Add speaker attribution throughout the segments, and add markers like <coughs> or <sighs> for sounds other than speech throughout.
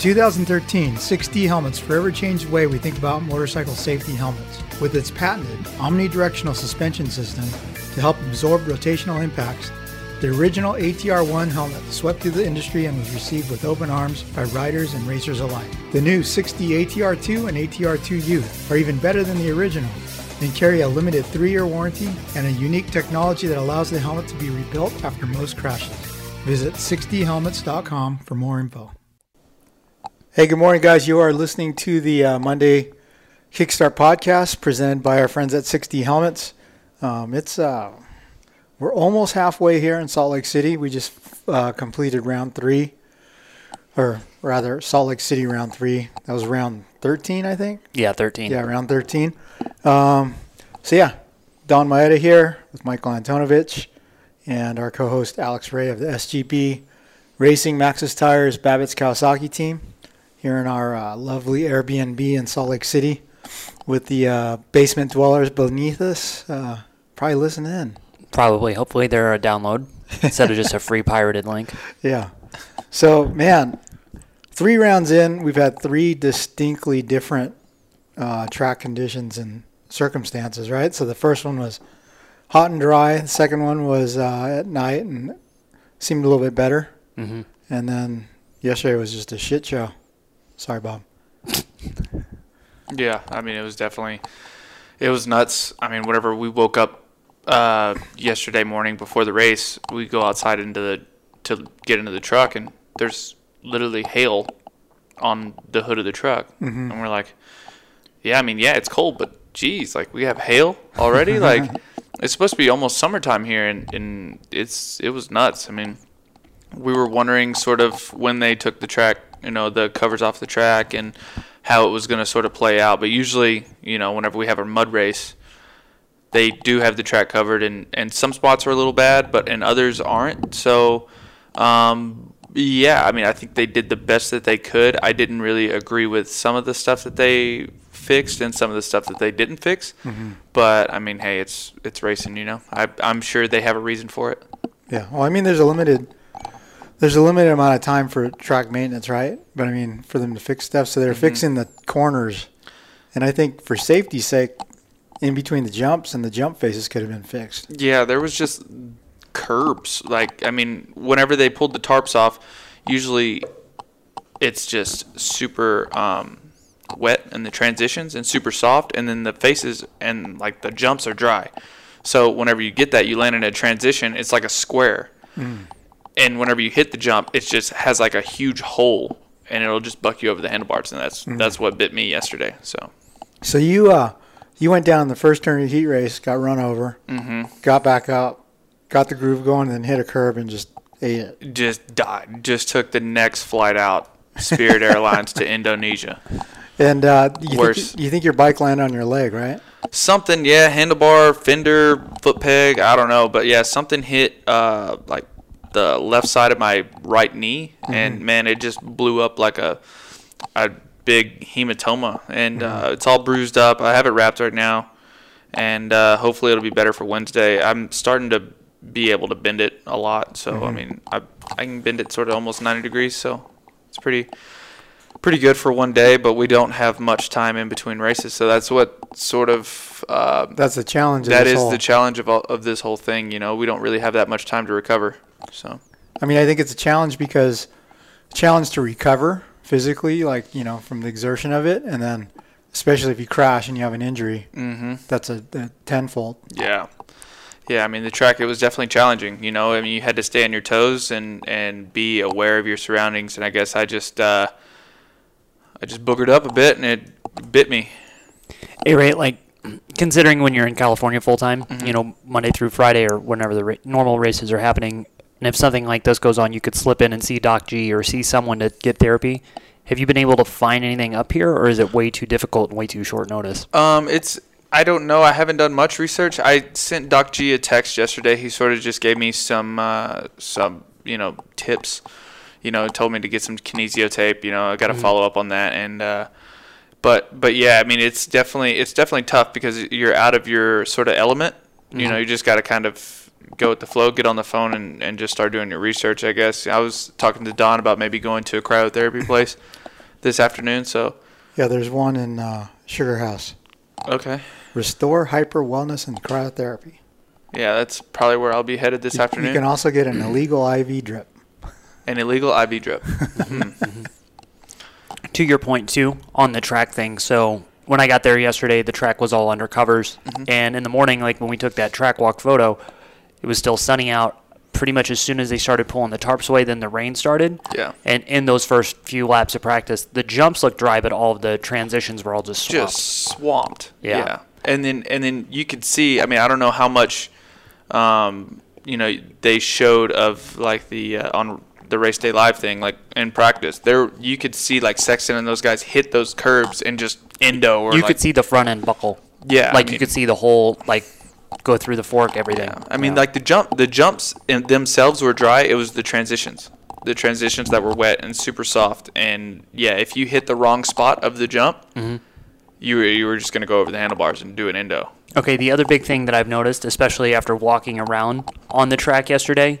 Speaker 1: 2013, 6D Helmets forever changed the way we think about motorcycle safety helmets. With its patented omnidirectional suspension system to help absorb rotational impacts, the original ATR1 helmet swept through the industry and was received with open arms by riders and racers alike. The new 6D ATR2 and ATR2 Youth are even better than the original and carry a limited three year warranty and a unique technology that allows the helmet to be rebuilt after most crashes. Visit 6dhelmets.com for more info. Hey, good morning, guys. You are listening to the uh, Monday Kickstart podcast presented by our friends at 6D Helmets. Um, it's uh, we're almost halfway here in Salt Lake City. We just uh, completed round three, or rather, Salt Lake City round three. That was round 13, I think.
Speaker 2: Yeah, 13.
Speaker 1: Yeah, round 13. Um, so yeah, Don Maeda here with Michael Antonovich and our co-host Alex Ray of the SGP Racing Maxxis Tires Babbitt's Kawasaki team here in our uh, lovely Airbnb in Salt Lake City with the uh, basement dwellers beneath us. Uh, probably listen in.
Speaker 2: Probably. Hopefully they're a download instead of just a free pirated link. <laughs>
Speaker 1: Yeah. So man, three rounds in, we've had three distinctly different uh, track conditions and circumstances, right? So the first one was hot and dry. The second one was uh, at night and seemed a little bit better.
Speaker 2: Mm-hmm.
Speaker 1: And then yesterday was just a shit show. Sorry, Bob.
Speaker 3: Yeah, I mean it was definitely it was nuts. I mean, whenever we woke up uh, yesterday morning before the race, we go outside into the to get into the truck, and there's literally hail on the hood of the truck,
Speaker 1: Mm-hmm.
Speaker 3: and we're like, yeah, I mean, yeah, it's cold, but geez, like we have hail already. <laughs> like it's supposed to be almost summertime here, and and it's it was nuts. I mean, we were wondering sort of when they took the track, you know, the covers off the track and how it was going to sort of play out. But usually, you know, whenever we have our mud race, they do have the track covered, and and some spots are a little bad, but and others aren't. So, um, yeah, I mean, I think they did the best that they could. I didn't really agree with some of the stuff that they fixed and some of the stuff that they didn't fix. But I mean, hey, it's it's racing, you know. I I'm sure they have a reason for it.
Speaker 1: Yeah. Well, I mean, there's a limited there's a limited amount of time for track maintenance, right? But I mean, for them to fix stuff, so they're fixing the corners, and I think for safety's sake, in between the jumps and the jump faces could have been fixed.
Speaker 3: Yeah, there was just curbs. Like, I mean, whenever they pulled the tarps off, usually it's just super um, wet in the transitions and super soft, and then the faces and like the jumps are dry. So whenever you get that, you land in a transition. It's like a square, and whenever you hit the jump, it just has like a huge hole, and it'll just buck you over the handlebars, and that's that's what bit me yesterday. So
Speaker 1: So you uh you went down the first turn of the heat race, got run over, mm-hmm. got back up, got the groove going, and then hit a curb and just ate it.
Speaker 3: just died. Just took the next flight out, Spirit Airlines to Indonesia. <laughs>
Speaker 1: And uh, you
Speaker 3: Worse.
Speaker 1: think you think your bike landed on your leg, right?
Speaker 3: Something, yeah, handlebar, fender, foot peg, I don't know, but yeah, something hit uh, like the left side of my right knee, and man, it just blew up like a a big hematoma, and uh, it's all bruised up. I have it wrapped right now, and uh, hopefully it'll be better for Wednesday. I'm starting to be able to bend it a lot, so I mean, I I can bend it sort of almost 90 degrees, so it's pretty pretty good for one day, but we don't have much time in between races, so that's what sort of uh,
Speaker 1: That's the challenge. Of
Speaker 3: that is
Speaker 1: whole-
Speaker 3: the challenge of all, of this whole thing. You know, we don't really have that much time to recover. So
Speaker 1: I mean, I think it's a challenge because challenge to recover physically, like you know, from the exertion of it, and then especially if you crash and you have an injury,
Speaker 3: hmm
Speaker 1: that's a, a tenfold.
Speaker 3: yeah, yeah. I mean, the track it was definitely challenging. You know, I mean, you had to stay on your toes and and be aware of your surroundings. And I guess I just uh, I just boogered up a bit and it bit me.
Speaker 2: Hey, Ray, like, considering when you're in California full time,
Speaker 3: Mm-hmm.
Speaker 2: you know, Monday through Friday or whenever the ra- normal races are happening, and if something like this goes on, you could slip in and see Doc G or see someone to get therapy. Have you been able to find anything up here, or is it way too difficult and way too short notice?
Speaker 3: Um, it's I don't know. I haven't done much research. I sent Doc G a text yesterday. He sort of just gave me some uh, some you know tips. You know, told me to get some kinesio tape. You know, I got to follow up on that. And uh, but but yeah, I mean, it's definitely it's definitely tough because you're out of your sort of element. You know, you just got to kind of go with the flow, get on the phone, and, and just start doing your research. I guess I was talking to Don about maybe going to a cryotherapy place. <laughs> this afternoon. So
Speaker 1: Yeah, there's one in uh, Sugar House.
Speaker 3: okay,
Speaker 1: Restore Hyper Wellness and Cryotherapy.
Speaker 3: yeah, that's probably where I'll be headed this
Speaker 1: You-
Speaker 3: afternoon.
Speaker 1: You can also get an <clears throat> illegal IV drip.
Speaker 3: An illegal IV drip. <laughs> Hmm.
Speaker 2: to your point too on the track thing so when i got there yesterday the track was all under covers and in the morning like when we took that track walk photo it was still sunny out pretty much as soon as they started pulling the tarps away then the rain started
Speaker 3: Yeah.
Speaker 2: and in those first few laps of practice the jumps looked dry but all of the transitions were all just swamped.
Speaker 3: just swamped.
Speaker 2: Yeah.
Speaker 3: And then and then you could see. I mean, I don't know how much, um, you know, they showed of like the uh, on the race day live thing, like in practice. There, you could see like Sexton and those guys hit those curbs and just endo or
Speaker 2: you
Speaker 3: like,
Speaker 2: could see the front end buckle
Speaker 3: Yeah, I
Speaker 2: like
Speaker 3: mean-
Speaker 2: you could see the whole like go through the fork everything
Speaker 3: Yeah. I mean,
Speaker 2: Yeah.
Speaker 3: like the jump, the jumps in themselves were dry. It was the transitions, the transitions that were wet and super soft. And yeah, if you hit the wrong spot of the jump,
Speaker 2: Mm-hmm.
Speaker 3: you were you were just gonna go over the handlebars and do an endo.
Speaker 2: Okay, the other big thing that I've noticed, especially after walking around on the track yesterday,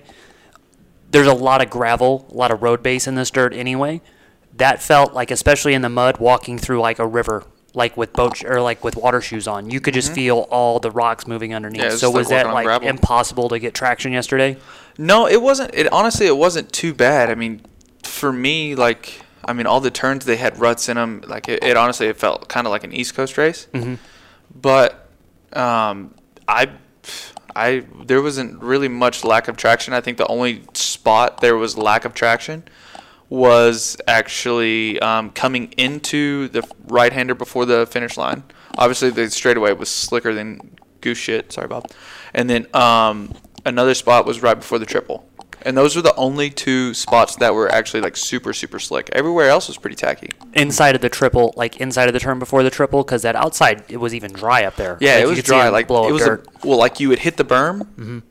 Speaker 2: there's a lot of gravel, a lot of road base in this dirt anyway. That felt like, especially in the mud, walking through like a river, like with boat sh- or like with water shoes on. You could just feel all the rocks moving underneath.
Speaker 3: Mm-hmm. Yeah,
Speaker 2: so was that like
Speaker 3: gravel.
Speaker 2: impossible to get traction yesterday?
Speaker 3: No, it wasn't. It honestly, it wasn't too bad. I mean, for me, like, I mean, all the turns they had ruts in them. Like, it, it honestly, it felt kind of like an East Coast race.
Speaker 2: Mm-hmm.
Speaker 3: But um, I, I, there wasn't really much lack of traction. I think the only spot there was lack of traction was actually um, coming into the right-hander before the finish line. Obviously, the straightaway was slicker than goose shit. Sorry, Bob. And then um, another spot was right before the triple. And those were the only two spots that were actually like super super slick. Everywhere else was pretty tacky.
Speaker 2: Inside of the triple, like inside of the turn before the triple, because that outside it was even dry up there.
Speaker 3: Yeah,
Speaker 2: Like,
Speaker 3: it was dry. Like
Speaker 2: blow
Speaker 3: it
Speaker 2: up
Speaker 3: was
Speaker 2: dirt.
Speaker 3: a, well, like you would hit the berm,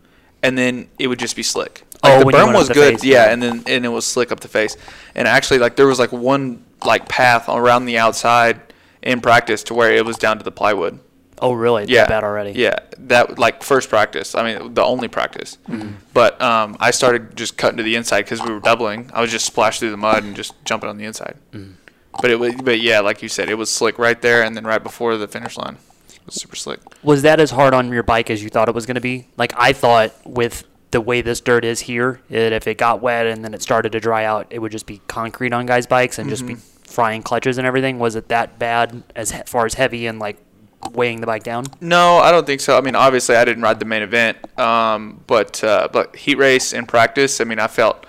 Speaker 3: and then it would just be slick.
Speaker 2: Oh,
Speaker 3: the berm was good,
Speaker 2: face,
Speaker 3: yeah,
Speaker 2: yeah.
Speaker 3: and then and it was slick up the face. And actually, like there was like one like path around the outside in practice to where it was down to the plywood.
Speaker 2: oh, really?
Speaker 3: Yeah,
Speaker 2: That bad already?
Speaker 3: Yeah, that like first practice. I mean, the only practice.
Speaker 2: Mm-hmm.
Speaker 3: But um, I started just cutting to the inside because we were doubling. I was just splash through the mud and just jumping on the inside.
Speaker 2: Mm-hmm.
Speaker 3: But it was, but yeah, like you said, it was slick right there, and then right before the finish line, it was super slick.
Speaker 2: Was that as hard on your bike as you thought it was going to be? Like I thought with the way this dirt is here, that if it got wet and then it started to dry out, it would just be concrete on guys' bikes and just be
Speaker 3: Mm-hmm.
Speaker 2: frying clutches and everything. Was it that bad as he- far as heavy and like weighing the bike down?
Speaker 3: No, I don't think so. I mean, obviously, I didn't ride the main event, um, but uh, but heat race and practice. I mean, I felt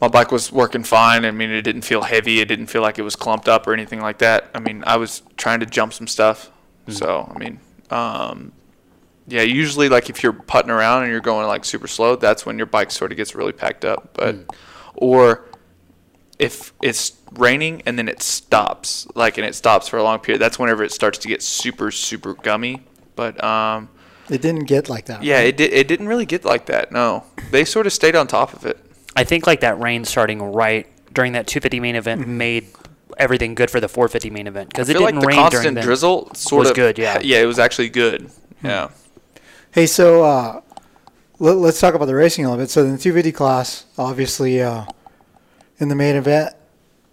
Speaker 3: my bike was working fine. I mean, it didn't feel heavy. It didn't feel like it was clumped up or anything like that. I mean, I was trying to jump some stuff. So I mean, um, yeah. Usually, like if you're putting around and you're going like super slow, that's when your bike sort of gets really packed up. But hmm. or if it's raining and then it stops, like and it stops for a long period, that's whenever it starts to get super super gummy. But um,
Speaker 1: It didn't get like that.
Speaker 3: yeah,
Speaker 1: right?
Speaker 3: it did. It didn't really get like that. No, they sort of stayed on top of it.
Speaker 2: I think like that rain starting right during that 250 main event mm-hmm. made everything good for the 450 main event because it
Speaker 3: feel
Speaker 2: didn't
Speaker 3: like the
Speaker 2: rain during
Speaker 3: constant
Speaker 2: the
Speaker 3: drizzle sort
Speaker 2: was
Speaker 3: of
Speaker 2: good, yeah.
Speaker 3: Yeah, it was actually good. Hmm. Yeah.
Speaker 1: Hey, so uh, let, us talk about the racing a little bit. So in the 250 class, obviously, uh, in the main event,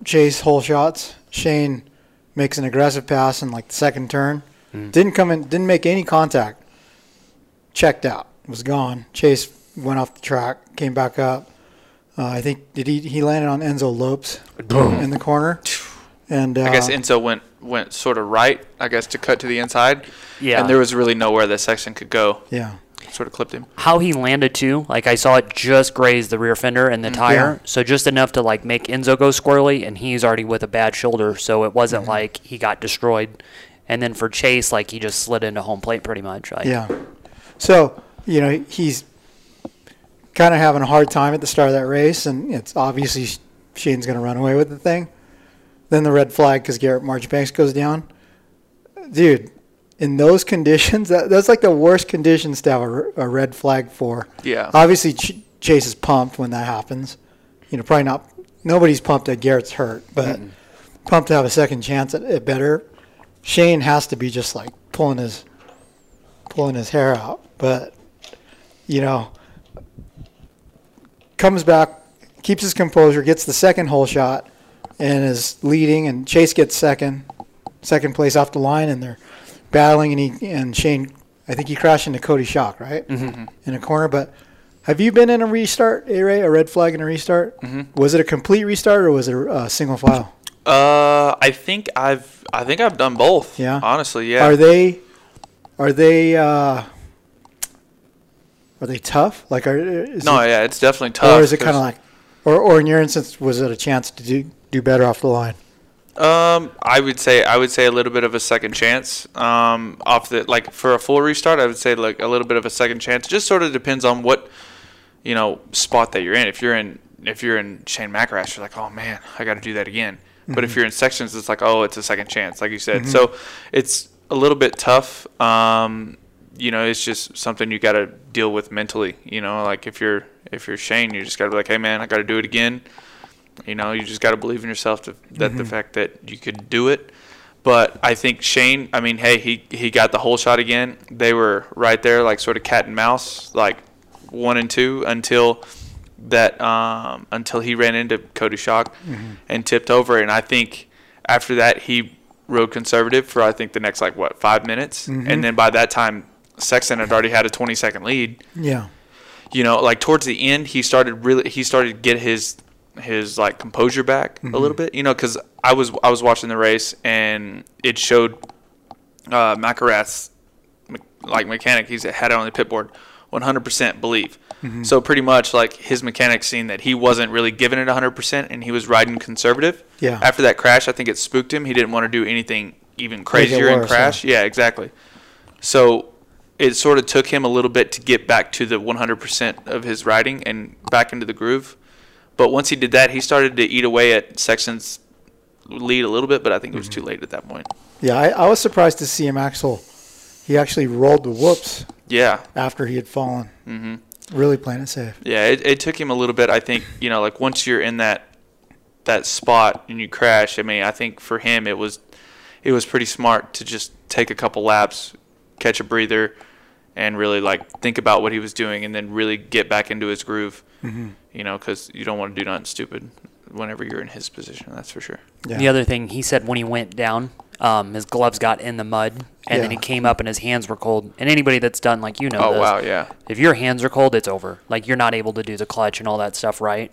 Speaker 1: Chase hole shots. Shane makes an aggressive pass in like the second turn. Didn't come in. Didn't make any contact. Checked out. Was gone. Chase went off the track. Came back up. Uh, I think did he he landed on Enzo Lopes in the corner. And uh,
Speaker 3: I guess Enzo went went sort of right. I guess to cut to the inside.
Speaker 2: Yeah.
Speaker 3: And there was really nowhere that section could go.
Speaker 1: yeah.
Speaker 3: Sort of clipped him.
Speaker 2: how he landed too. Like I saw it just graze the rear fender and the tire,
Speaker 1: Yeah.
Speaker 2: so just enough to like make Enzo go squirrely, and he's already with a bad shoulder, so it wasn't
Speaker 1: Mm-hmm.
Speaker 2: like he got destroyed. And then for Chase, like he just slid into home plate pretty much. Like,
Speaker 1: Yeah. So, you know, he's kind of having a hard time at the start of that race, and it's obviously Shane's going to run away with the thing. Then the red flag because Garrett Marchbanks goes down. Dude, in those <laughs> conditions, that, that's like the worst conditions to have a red flag for.
Speaker 3: Yeah.
Speaker 1: Obviously, Ch- Chase is pumped when that happens. You know, probably not. Nobody's pumped that Garrett's hurt, but pumped to have a second chance at it better. Shane has to be just like pulling his pulling his hair out, but you know, comes back, keeps his composure, gets the second hole shot, and is leading, and Chase gets second, second place off the line, and they're battling, and he and Shane, I think he crashed into Cody Schock, right, mm-hmm. in a corner. But have you been in a restart, A Ray, a red flag in a restart? Mm-hmm. Was it a complete restart or was it a uh, single file?
Speaker 3: Uh, I think I've I think I've done both.
Speaker 1: Yeah.
Speaker 3: Honestly, yeah.
Speaker 1: Are they are they uh, are they tough? Like are is
Speaker 3: no,
Speaker 1: it,
Speaker 3: yeah, it's definitely tough.
Speaker 1: or is it kind of like or or in your instance was it a chance to do do better off the line?
Speaker 3: Um, I would say I would say a little bit of a second chance. Um, off the like for a full restart, I would say like a little bit of a second chance. It just sort of depends on what you know spot that you're in. If you're in if you're in Shane McElrath, you're like, oh man, I got to do that again. Mm-hmm. But if you're in sections, it's like, oh, it's a second chance, like you said. Mm-hmm. So it's a little bit tough. Um, you know, it's just something you got to deal with mentally. You know, like if you're if you're Shane, you just got to be like, hey man, I got to do it again. You know, you just got to believe in yourself to, that mm-hmm. the fact that you could do it. But I think Shane, I mean, hey, he he got the whole shot again. They were right there, like sort of cat and mouse, like one and two until that um, until he ran into Cody Schock mm-hmm. and tipped over. And I think after that he rode conservative for I think the next like what five minutes, mm-hmm. and then by that time Sexton had already had a 20 second lead.
Speaker 1: Yeah.
Speaker 3: You know, like towards the end, he started really he started to get his his like composure back mm-hmm. a little bit. You know, because I was I was watching the race and it showed uh, McElrath's like mechanic. He's had it on the pit board 100% believe. Mm-hmm. So pretty much like his mechanic seen that he wasn't really giving it 100% and he was riding conservative.
Speaker 1: Yeah.
Speaker 3: After that crash, I think it spooked him. He didn't want to do anything even crazier and crash. Yeah. yeah, exactly. So it sort of took him a little bit to get back to the 100% of his riding and back into the groove. But once he did that, he started to eat away at Sexton's lead a little bit, but I think it was mm-hmm. too late at that point.
Speaker 1: Yeah, I, I was surprised to see him Axel. He actually rolled the whoops
Speaker 3: yeah.
Speaker 1: After he had fallen.
Speaker 3: Mm-hmm.
Speaker 1: Really playing it safe.
Speaker 3: Yeah, it, it took him a little bit. I think you know, like once you're in that that spot and you crash. I mean, I think for him it was it was pretty smart to just take a couple laps, catch a breather, and really like think about what he was doing, and then really get back into his groove. Mm-hmm. You know, because you don't want to do nothing stupid whenever you're in his position. That's for sure.
Speaker 2: Yeah. The other thing he said when he went down, um, his gloves got in the mud, and yeah. then he came up and his hands were cold. And anybody that's done like you know,
Speaker 3: oh
Speaker 2: this,
Speaker 3: wow, yeah.
Speaker 2: If your hands are cold, it's over. Like you're not able to do the clutch and all that stuff right.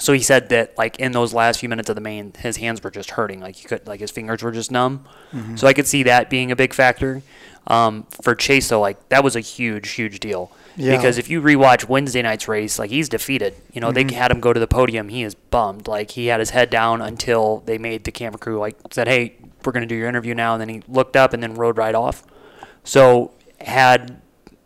Speaker 2: So he said that like in those last few minutes of the main, his hands were just hurting. Like he could, like his fingers were just numb. Mm-hmm. So I could see that being a big factor. Um, for Chase though, like that was a huge, huge deal. Yeah. Because if you rewatch Wednesday night's race, like he's defeated. You know, mm-hmm. they had him go to the podium. He is bummed. Like he had his head down until they made the camera crew like said, "Hey, we're going to do your interview now." And then he looked up and then rode right off. So had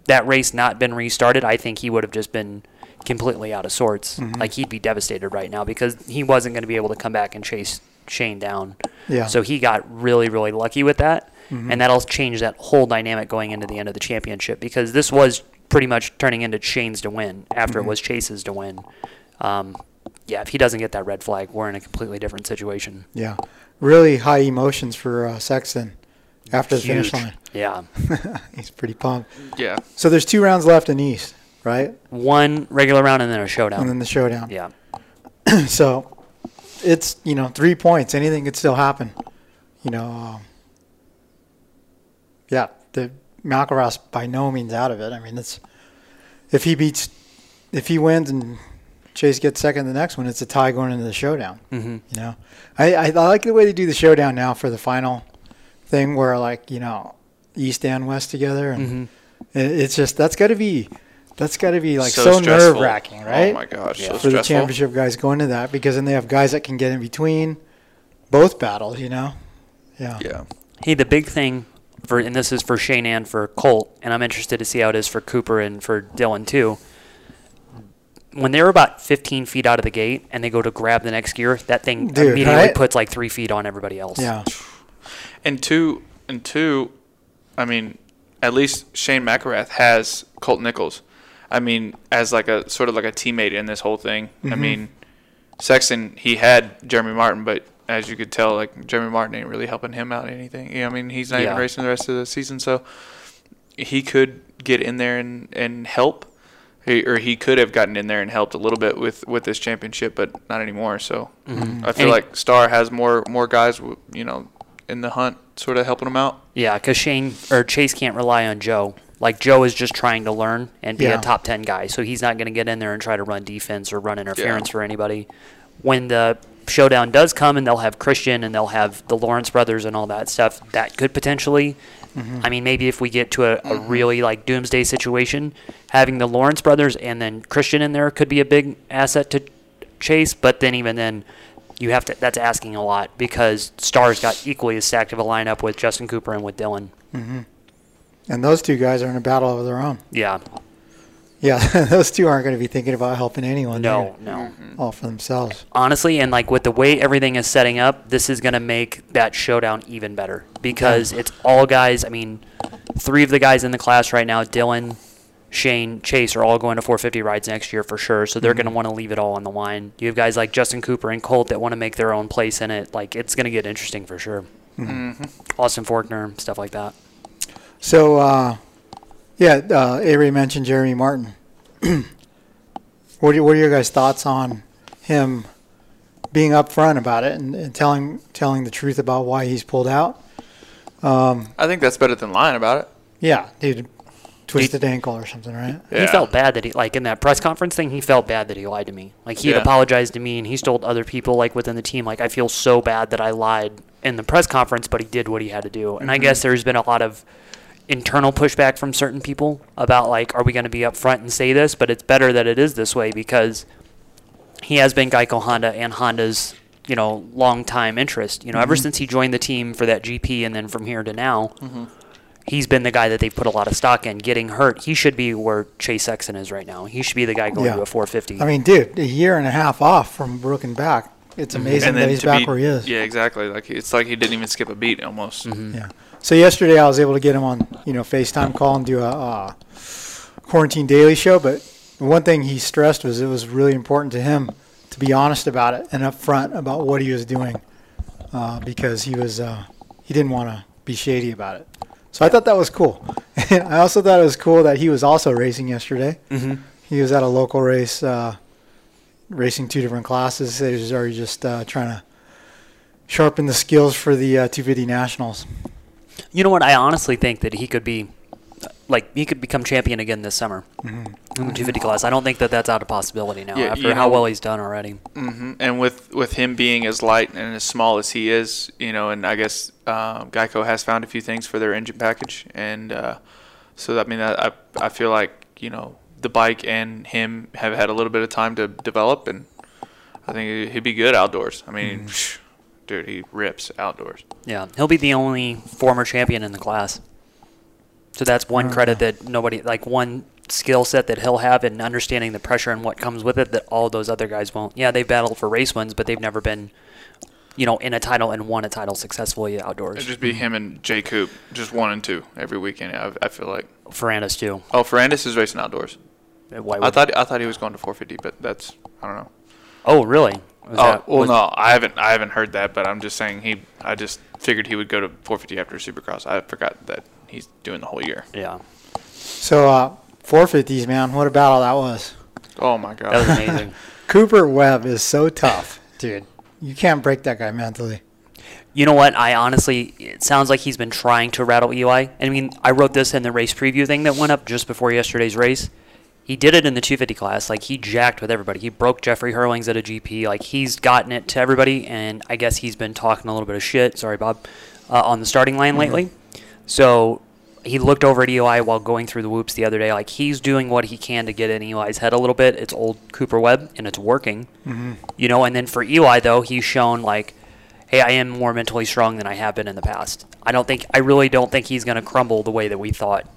Speaker 2: that race not been restarted, I think he would have just been completely out of sorts. Mm-hmm. Like he'd be devastated right now because he wasn't going to be able to come back and chase Shane down.
Speaker 1: Yeah.
Speaker 2: So he got really, really lucky with that. Mm-hmm. And that'll change that whole dynamic going into the end of the championship because this was pretty much turning into Shane's to win after mm-hmm. it was Chase's to win. Um, yeah, if he doesn't get that red flag, we're in a completely different situation.
Speaker 1: Yeah, really high emotions for uh, Sexton after the
Speaker 2: Huge.
Speaker 1: finish line.
Speaker 2: Yeah, <laughs>
Speaker 1: he's pretty pumped.
Speaker 3: Yeah.
Speaker 1: So there's two rounds left in East, right?
Speaker 2: One regular round and then a showdown.
Speaker 1: And then the showdown.
Speaker 2: Yeah. <clears throat>
Speaker 1: so it's you know three points. Anything could still happen. You know. Um, yeah, the McElrath's by no means out of it. I mean, it's if he beats, if he wins and Chase gets second the next one, it's a tie going into the showdown.
Speaker 2: Mm-hmm.
Speaker 1: You know, I, I, I like the way they do the showdown now for the final thing where like you know East and West together, and mm-hmm. it, it's just that's got to be that's got to be like so, so nerve wracking, right? Oh
Speaker 3: my gosh,
Speaker 1: yeah.
Speaker 3: so
Speaker 1: for
Speaker 3: stressful.
Speaker 1: the championship guys going to that because then they have guys that can get in between both battles. You know, yeah,
Speaker 3: yeah.
Speaker 2: Hey, the big thing for and this is for Shane and for Colt, and I'm interested to see how it is for Cooper and for Dylan too. When they're about 15 feet out of the gate and they go to grab the next gear, that thing Dude, immediately right? puts like three feet on everybody else.
Speaker 1: Yeah.
Speaker 3: And two, and two, I mean, at least Shane McElrath has Colt Nichols. I mean, as like a sort of like a teammate in this whole thing. Mm-hmm. I mean, Sexton he had Jeremy Martin, but as you could tell, like Jeremy Martin ain't really helping him out anything. You know, I mean, he's not yeah. even racing the rest of the season, so he could get in there and, and help. He, or he could have gotten in there and helped a little bit with, with this championship, but not anymore. So I feel
Speaker 2: And
Speaker 3: like Star has more more guys, you know, in the hunt, sort of helping him out.
Speaker 2: Yeah, because Shane or Chase can't rely on Joe. Like Joe is just trying to learn and be
Speaker 1: Yeah.
Speaker 2: a top ten guy, so he's not going to get in there and try to run defense or run interference for anybody. When the showdown does come, and they'll have Christian and they'll have the Lawrence brothers and all that stuff, that could potentially. Mm-hmm. I mean, maybe if we get to a, a mm-hmm. really like doomsday situation, having the Lawrence brothers and then Christian in there could be a big asset to Chase. But then even then, you have to. That's asking a lot because Star's got equally as stacked of a lineup with Justin Cooper and with Dylan. Mm-hmm.
Speaker 1: And those two guys are in a battle of their own.
Speaker 2: Yeah.
Speaker 1: Yeah, <laughs> those two aren't going to be thinking about helping anyone.
Speaker 2: No, no. Mm-hmm.
Speaker 1: all for themselves.
Speaker 2: Honestly, and like with the way everything is setting up, this is going to make that showdown even better because it's all guys. I mean, three of the guys in the class right now, Dylan, Shane, Chase, are all going to 450 rides next year for sure. So they're mm-hmm. going to want to leave it all on the line. You have guys like Justin Cooper and Colt that want to make their own place in it. Like it's going to get interesting for sure. Mm-hmm. Austin Forkner, stuff like that.
Speaker 1: So, uh, yeah, uh, Avery mentioned Jeremy Martin. <clears throat> what, are, what are your guys' thoughts on him being upfront about it and, and telling telling the truth about why he's pulled out?
Speaker 3: I think that's better than lying about it.
Speaker 1: Yeah, dude, twisted ankle or something, right?
Speaker 2: He felt bad that he like in that press conference thing. He felt bad that he lied to me. Like he had
Speaker 3: Yeah.
Speaker 2: apologized to me, and he's told other people like within the team, like I feel so bad that I lied in the press conference, but he did what he had to do. And I
Speaker 3: Mm-hmm.
Speaker 2: guess there's been a lot of internal pushback from certain people about like, are we going to be upfront and say this? But it's better that it is this way because he has been Geico Honda and Honda's you know long time interest. You know, ever mm-hmm. since he joined the team for that GP, and then from here to now mm-hmm. he's been the guy that they've put a lot of stock in. Getting hurt, he should be where Chase Sexton is right now. He should be the guy going
Speaker 1: Yeah.
Speaker 2: to a 450.
Speaker 1: I mean, dude, a year and a half off from broken back. It's amazing that he's back
Speaker 3: be-
Speaker 1: where he is.
Speaker 3: Yeah, exactly. Like it's like he didn't even skip a beat almost.
Speaker 1: Yeah. So yesterday I was able to get him on, you know, FaceTime call and do a uh, quarantine daily show. But one thing he stressed was it was really important to him to be honest about it and upfront about what he was doing, uh, because he was uh, he didn't want to be shady about it. So I thought that was cool. <laughs> And I also thought it was cool that he was also racing yesterday.
Speaker 2: Mhm.
Speaker 1: He was at a local race, uh, racing two different classes. He are already just uh, trying to sharpen the skills for the uh, 250 nationals.
Speaker 2: You know what? I honestly think that he could be, like, he could become champion again this summer in the 250 class. I don't think that that's out of possibility now
Speaker 3: Yeah,
Speaker 2: after
Speaker 3: you
Speaker 2: how
Speaker 3: know-
Speaker 2: well he's done already.
Speaker 3: hmm And with with him being as light and as small as he is, you know, and I guess uh, Geico has found a few things for their engine package, and uh, so I mean, I I I feel like you know the bike and him have had a little bit of time to develop, and I think he'd be good outdoors. I mean, mm-hmm. dude, he rips outdoors.
Speaker 2: Yeah, he'll be the only former champion in the class. So that's one mm-hmm. credit that nobody, like one skill set that he'll have in understanding the pressure and what comes with it that all those other guys won't. Yeah, they've battled for race wins, but they've never been, you know, in a title and won a title successfully outdoors.
Speaker 3: It'd just be him and Jay Coop, just one and two every weekend. I, I feel like.
Speaker 2: Ferrandis too.
Speaker 3: Oh, Ferrandis is racing outdoors.
Speaker 2: Why
Speaker 3: I thought I thought he was going to 450, but that's I don't know.
Speaker 2: Oh, really? Was
Speaker 3: oh
Speaker 2: that-
Speaker 3: well,
Speaker 2: was-
Speaker 3: no, I haven't I haven't heard that, but I'm just saying he. I just figured he would go to 450 after Supercross. I forgot that he's doing the whole year.
Speaker 2: Yeah,
Speaker 1: So uh, 450s, man, what a battle that was.
Speaker 3: Oh my god.
Speaker 2: that was amazing. <laughs>
Speaker 1: Cooper Webb is so tough, dude. You can't break that guy mentally.
Speaker 2: You know what? I honestly, it sounds like he's been trying to rattle Eli. I mean, I wrote this in the race preview thing that went up just before yesterday's race. He did it in the 250 class. Like, he jacked with everybody. He broke Jeffrey Herlings at a GP. Like, he's gotten it to everybody, and I guess he's been talking a little bit of shit, sorry, Bob, uh, on the starting line lately. So he looked over at Eli while going through the whoops the other day. Like, he's doing what he can to get in Eli's head a little bit. It's old Cooper Webb, and it's working. You know, and then for Eli, though, he's shown, like, hey, I am more mentally strong than I have been in the past. I don't think, I really don't think he's going to crumble the way that we thought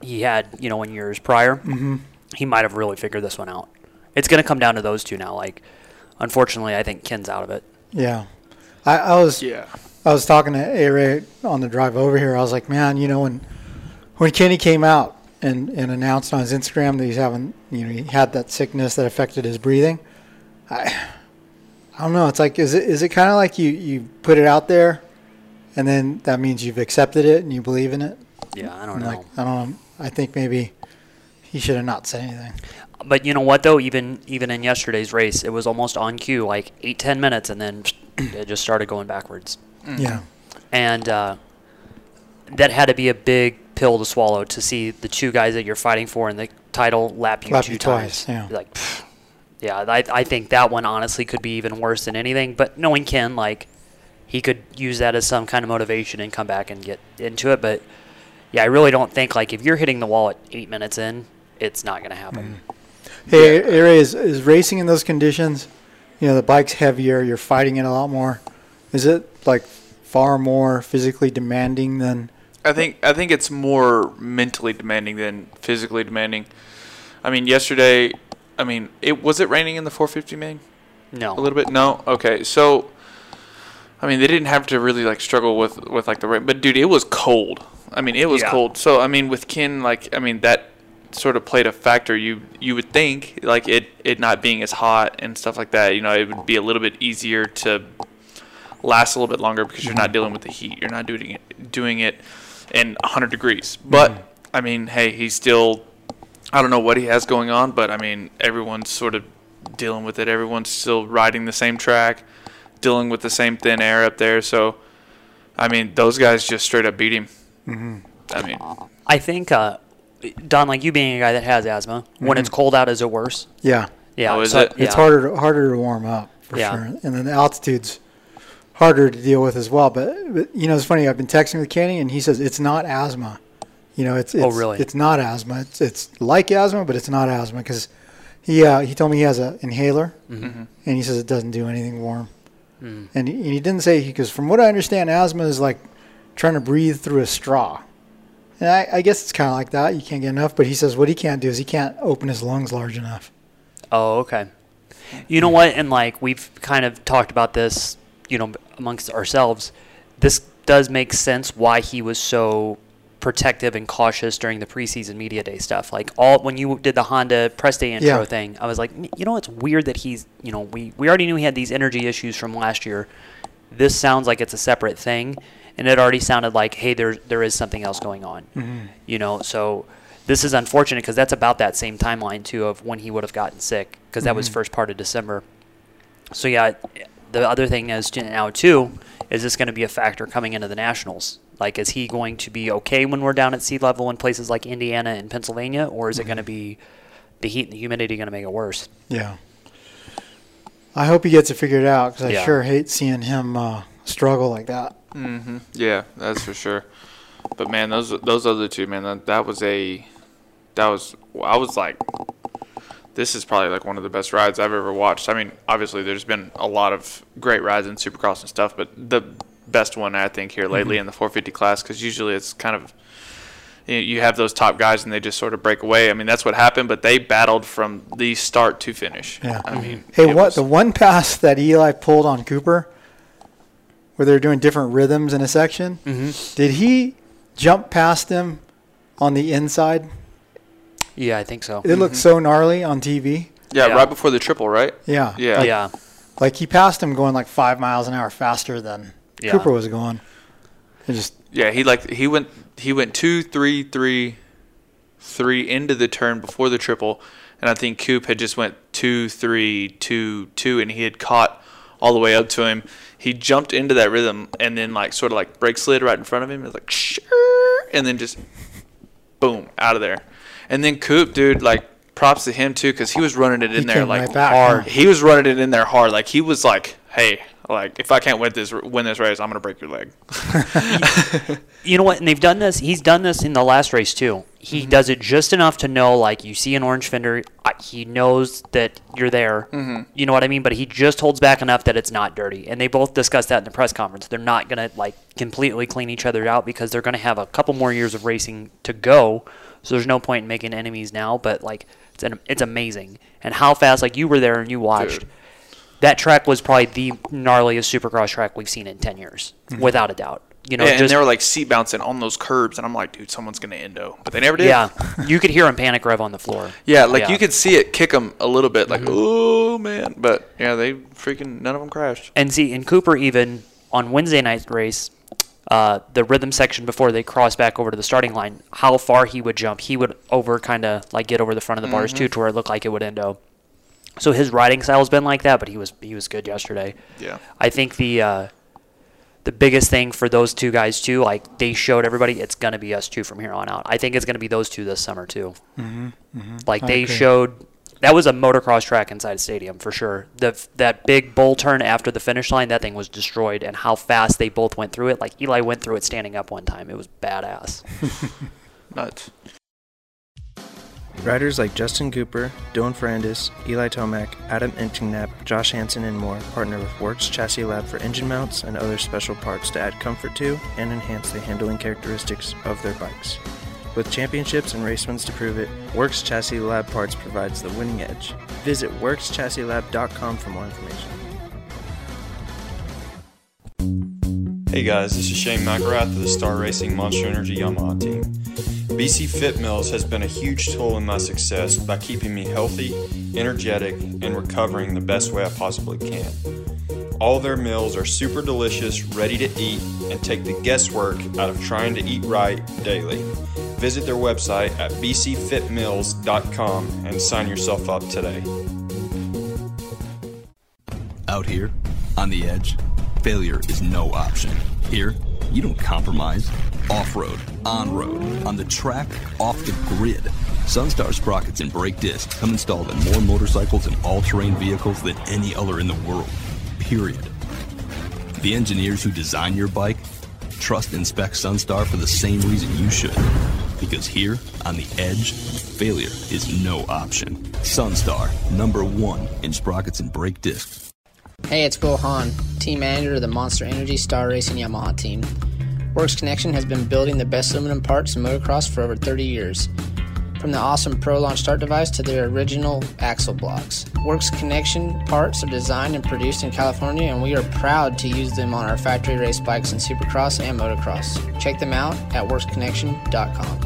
Speaker 2: he had, you know, in years prior. Mm-hmm. He might have really figured this one out. It's going to come down to those two now. Like, unfortunately, I think Ken's out of it.
Speaker 1: Yeah. I, I was
Speaker 3: yeah.
Speaker 1: I was talking to A Ray on the drive over here. I was like, man, you know, when when Kenny came out and, and announced on his Instagram that he's having, you know, he had that sickness that affected his breathing. I I don't know. It's like, is it is it kind of like you you put it out there, and then that means you've accepted it and you believe in it?
Speaker 2: Yeah, I don't
Speaker 1: And
Speaker 2: know.
Speaker 1: like I don't know. I think maybe he should have not said anything.
Speaker 2: But you know what though? Even even in yesterday's race, it was almost on cue, like eight ten minutes, and then <clears throat> it just started going backwards.
Speaker 1: Yeah.
Speaker 2: And uh, that had to be a big pill to swallow to see the two guys that you're fighting for in the title lap you
Speaker 1: Lap
Speaker 2: two
Speaker 1: you
Speaker 2: times.
Speaker 1: twice, yeah.
Speaker 2: Like, pfft. yeah, I, I think that one honestly could be even worse than anything. But knowing Ken, like, he could use that as some kind of motivation and come back and get into it. But yeah, I really don't think like if you're hitting the wall at eight minutes in, it's not going to happen.
Speaker 1: Hey, Ray, is, is racing in those conditions? You know, the bike's heavier. You're fighting it a lot more. Is it like far more physically demanding than?
Speaker 3: I think I think it's more mentally demanding than physically demanding. I mean, yesterday, I mean, it was it raining in the 450 main
Speaker 2: No.
Speaker 3: a little bit. No, okay, so I mean, they didn't have to really like struggle with with like the rain, but dude, it was cold. I mean, it was
Speaker 2: Yeah.
Speaker 3: cold. So I mean, with Ken, like I mean that sort of played a factor. You you would think like it it not being as hot and stuff like that. You know, it would be a little bit easier to last a little bit longer because you're not dealing with the heat. You're not doing it doing it in 100 degrees. But I mean, hey, he's still. I don't know what he has going on, but I mean, everyone's sort of dealing with it. Everyone's still riding the same track, dealing with the same thin air up there. So, I mean, those guys just straight up beat him. Mm-hmm. I mean,
Speaker 2: I think, uh, Don, like you being a guy that has asthma, when it's cold out, is it worse?
Speaker 1: Yeah,
Speaker 2: Yeah.
Speaker 3: Oh, is
Speaker 2: so-
Speaker 3: it?
Speaker 2: yeah.
Speaker 1: it's harder to, harder to warm up for
Speaker 2: Yeah.
Speaker 1: sure, and then the altitude's harder to deal with as well. But, but you know, it's funny. I've been texting with Kenny, and he says it's not asthma. You know, it's, it's
Speaker 2: Oh, really?
Speaker 1: It's not asthma. It's it's like asthma, but it's not asthma because he uh, he told me he has an inhaler,
Speaker 2: Mm-hmm.
Speaker 1: and he says it doesn't do anything warm.
Speaker 2: Mm.
Speaker 1: And, he, and he didn't say because from what I understand, asthma is like trying to breathe through a straw. And I, I guess it's kind of like that. You can't get enough. But he says what he can't do is he can't open his lungs large enough.
Speaker 2: Oh, okay. You know what? And like we've kind of talked about this, you know, amongst ourselves. This does make sense why he was so protective and cautious during the preseason media day stuff. Like all when you did the Honda press day intro
Speaker 1: Yeah.
Speaker 2: thing, I was like, you know, it's weird that he's, you know, we we already knew he had these energy issues from last year. This sounds like it's a separate thing, and it already sounded like, hey, there there is something else going on. Mm-hmm. You know, so this is unfortunate because that's about that same timeline too of when he would have gotten sick because that was mm-hmm. first part of December. So yeah, the other thing is now too is this going to be a factor coming into the nationals? Like, is he going to be okay when we're down at sea level in places like Indiana and Pennsylvania, or is it going to mm-hmm. be the heat and the humidity going to make it worse?
Speaker 1: Yeah. I hope he gets it figured out because I
Speaker 2: Yeah.
Speaker 1: sure hate seeing him uh, struggle like that.
Speaker 3: Hmm yeah, that's for sure. But man, those those other two, man, that, that was a that was I was like, this is probably like one of the best rides I've ever watched. I mean, obviously, there's been a lot of great rides in Supercross and stuff, but the best one I think here lately in the 450 class because usually it's kind of you, know, you have those top guys and they just sort of break away. I mean, that's what happened, but they battled from the start to finish.
Speaker 1: Yeah.
Speaker 3: I mean,
Speaker 1: Hey, what
Speaker 3: was-
Speaker 1: the one pass that Eli pulled on Cooper, where they're doing different rhythms in a section?
Speaker 2: Mm-hmm.
Speaker 1: Did he jump past him on the inside?
Speaker 2: Yeah, I think so.
Speaker 1: It looked so gnarly on TV.
Speaker 3: yeah,
Speaker 2: yeah.
Speaker 3: right before the triple, right?
Speaker 1: Yeah.
Speaker 3: Yeah.
Speaker 1: Like,
Speaker 2: yeah,
Speaker 1: like he passed him going like five miles an hour faster than
Speaker 2: Yeah.
Speaker 1: Cooper was going. It just
Speaker 3: Yeah, he like he went he went two, three, three, three into the turn before the triple, and I think Coop had just went two, three, two, two, and he had caught all the way up to him. He jumped into that rhythm and then like sort of like brake slid right in front of him. It was like "Shirr," and then just boom out of there. And then Coop, dude, like props to him too because he was running it in
Speaker 1: He
Speaker 3: there like
Speaker 1: right
Speaker 3: hard. He was running it in there hard. Like he was like, hey. Like if I can't win this win this race, I'm gonna break your leg. <laughs>
Speaker 2: you know what? And they've done this. He's done this in the last race too. He
Speaker 3: Mm-hmm.
Speaker 2: does it just enough to know, like you see an orange fender, he knows that you're there.
Speaker 3: Mm-hmm.
Speaker 2: You know what I mean? But he just holds back enough that it's not dirty. And they both discussed that in the press conference. They're not gonna like completely clean each other out because they're gonna have a couple more years of racing to go. So there's no point in making enemies now. But like it's an, it's amazing and how fast. Like you were there and you watched.
Speaker 3: Dude.
Speaker 2: That track was probably the gnarliest supercross track we've seen in ten years, without a doubt. You know,
Speaker 3: Mm-hmm. yeah, and they were like seat bouncing on those curbs, and I'm like, dude, someone's gonna endo, but they never did.
Speaker 2: Yeah, you could hear him panic rev on the floor. <laughs>
Speaker 3: yeah, like
Speaker 2: Yeah. Mm-hmm.
Speaker 3: you could see it kick him a little bit, like, oh man, but yeah, they freaking none of them crashed.
Speaker 2: And see, in Cooper, even on Wednesday night race, uh, the rhythm section before they cross back over to the starting line, how far he would jump. He would over kind of like get over the front of the bars too, to where it looked like it would endo. So his riding style's been like that, but he was he was good yesterday.
Speaker 3: Yeah.
Speaker 2: I think the uh, the biggest thing for those two guys too, like they showed everybody, it's gonna be us two from here on out. I think it's gonna be those two this summer too. Mm-hmm, Like
Speaker 1: I
Speaker 2: they
Speaker 1: agree.
Speaker 2: showed that was a motocross track inside a stadium for sure. The that big bull turn after the finish line, that thing was destroyed, and how fast they both went through it. Like Eli went through it standing up one time. It was badass. <laughs>
Speaker 3: Nuts.
Speaker 4: Riders like Justin Cooper, Dylan Ferrandis, Eli Tomac, Adam Enticknap, Josh Hansen, and more partner with Works Chassis Lab for engine mounts and other special parts to add comfort to and enhance the handling characteristics of their bikes. With championships and race wins to prove it, Works Chassis Lab Parts provides the winning edge. Visit WorksChassisLab.com for more information.
Speaker 5: Hey guys, this is Shane McElrath of the Star Racing Monster Energy Yamaha team. BC Fit Mills has been a huge tool in my success by keeping me healthy, energetic, and recovering the best way I possibly can. All their meals are super delicious, ready to eat, and take the guesswork out of trying to eat right daily. Visit their website at bcfitmills.com and sign yourself up today.
Speaker 6: Out here, on the edge, failure is no option. Here, you don't compromise. Off road, on road, on the track, off the grid. Sunstar sprockets and brake discs come installed in more motorcycles and all terrain vehicles than any other in the world. Period. The engineers who design your bike trust and spec Sunstar for the same reason you should. Because here, on the edge, failure is no option. Sunstar, number one in sprockets and brake discs.
Speaker 7: Hey, it's Will Hahn, team manager of the Monster Energy Star Racing Yamaha team. Works Connection has been building the best aluminum parts in motocross for over 30 years. From the awesome Pro Launch start device to their original axle blocks. Works Connection parts are designed and produced in California, and we are proud to use them on our factory race bikes in Supercross and Motocross. Check them out at worksconnection.com.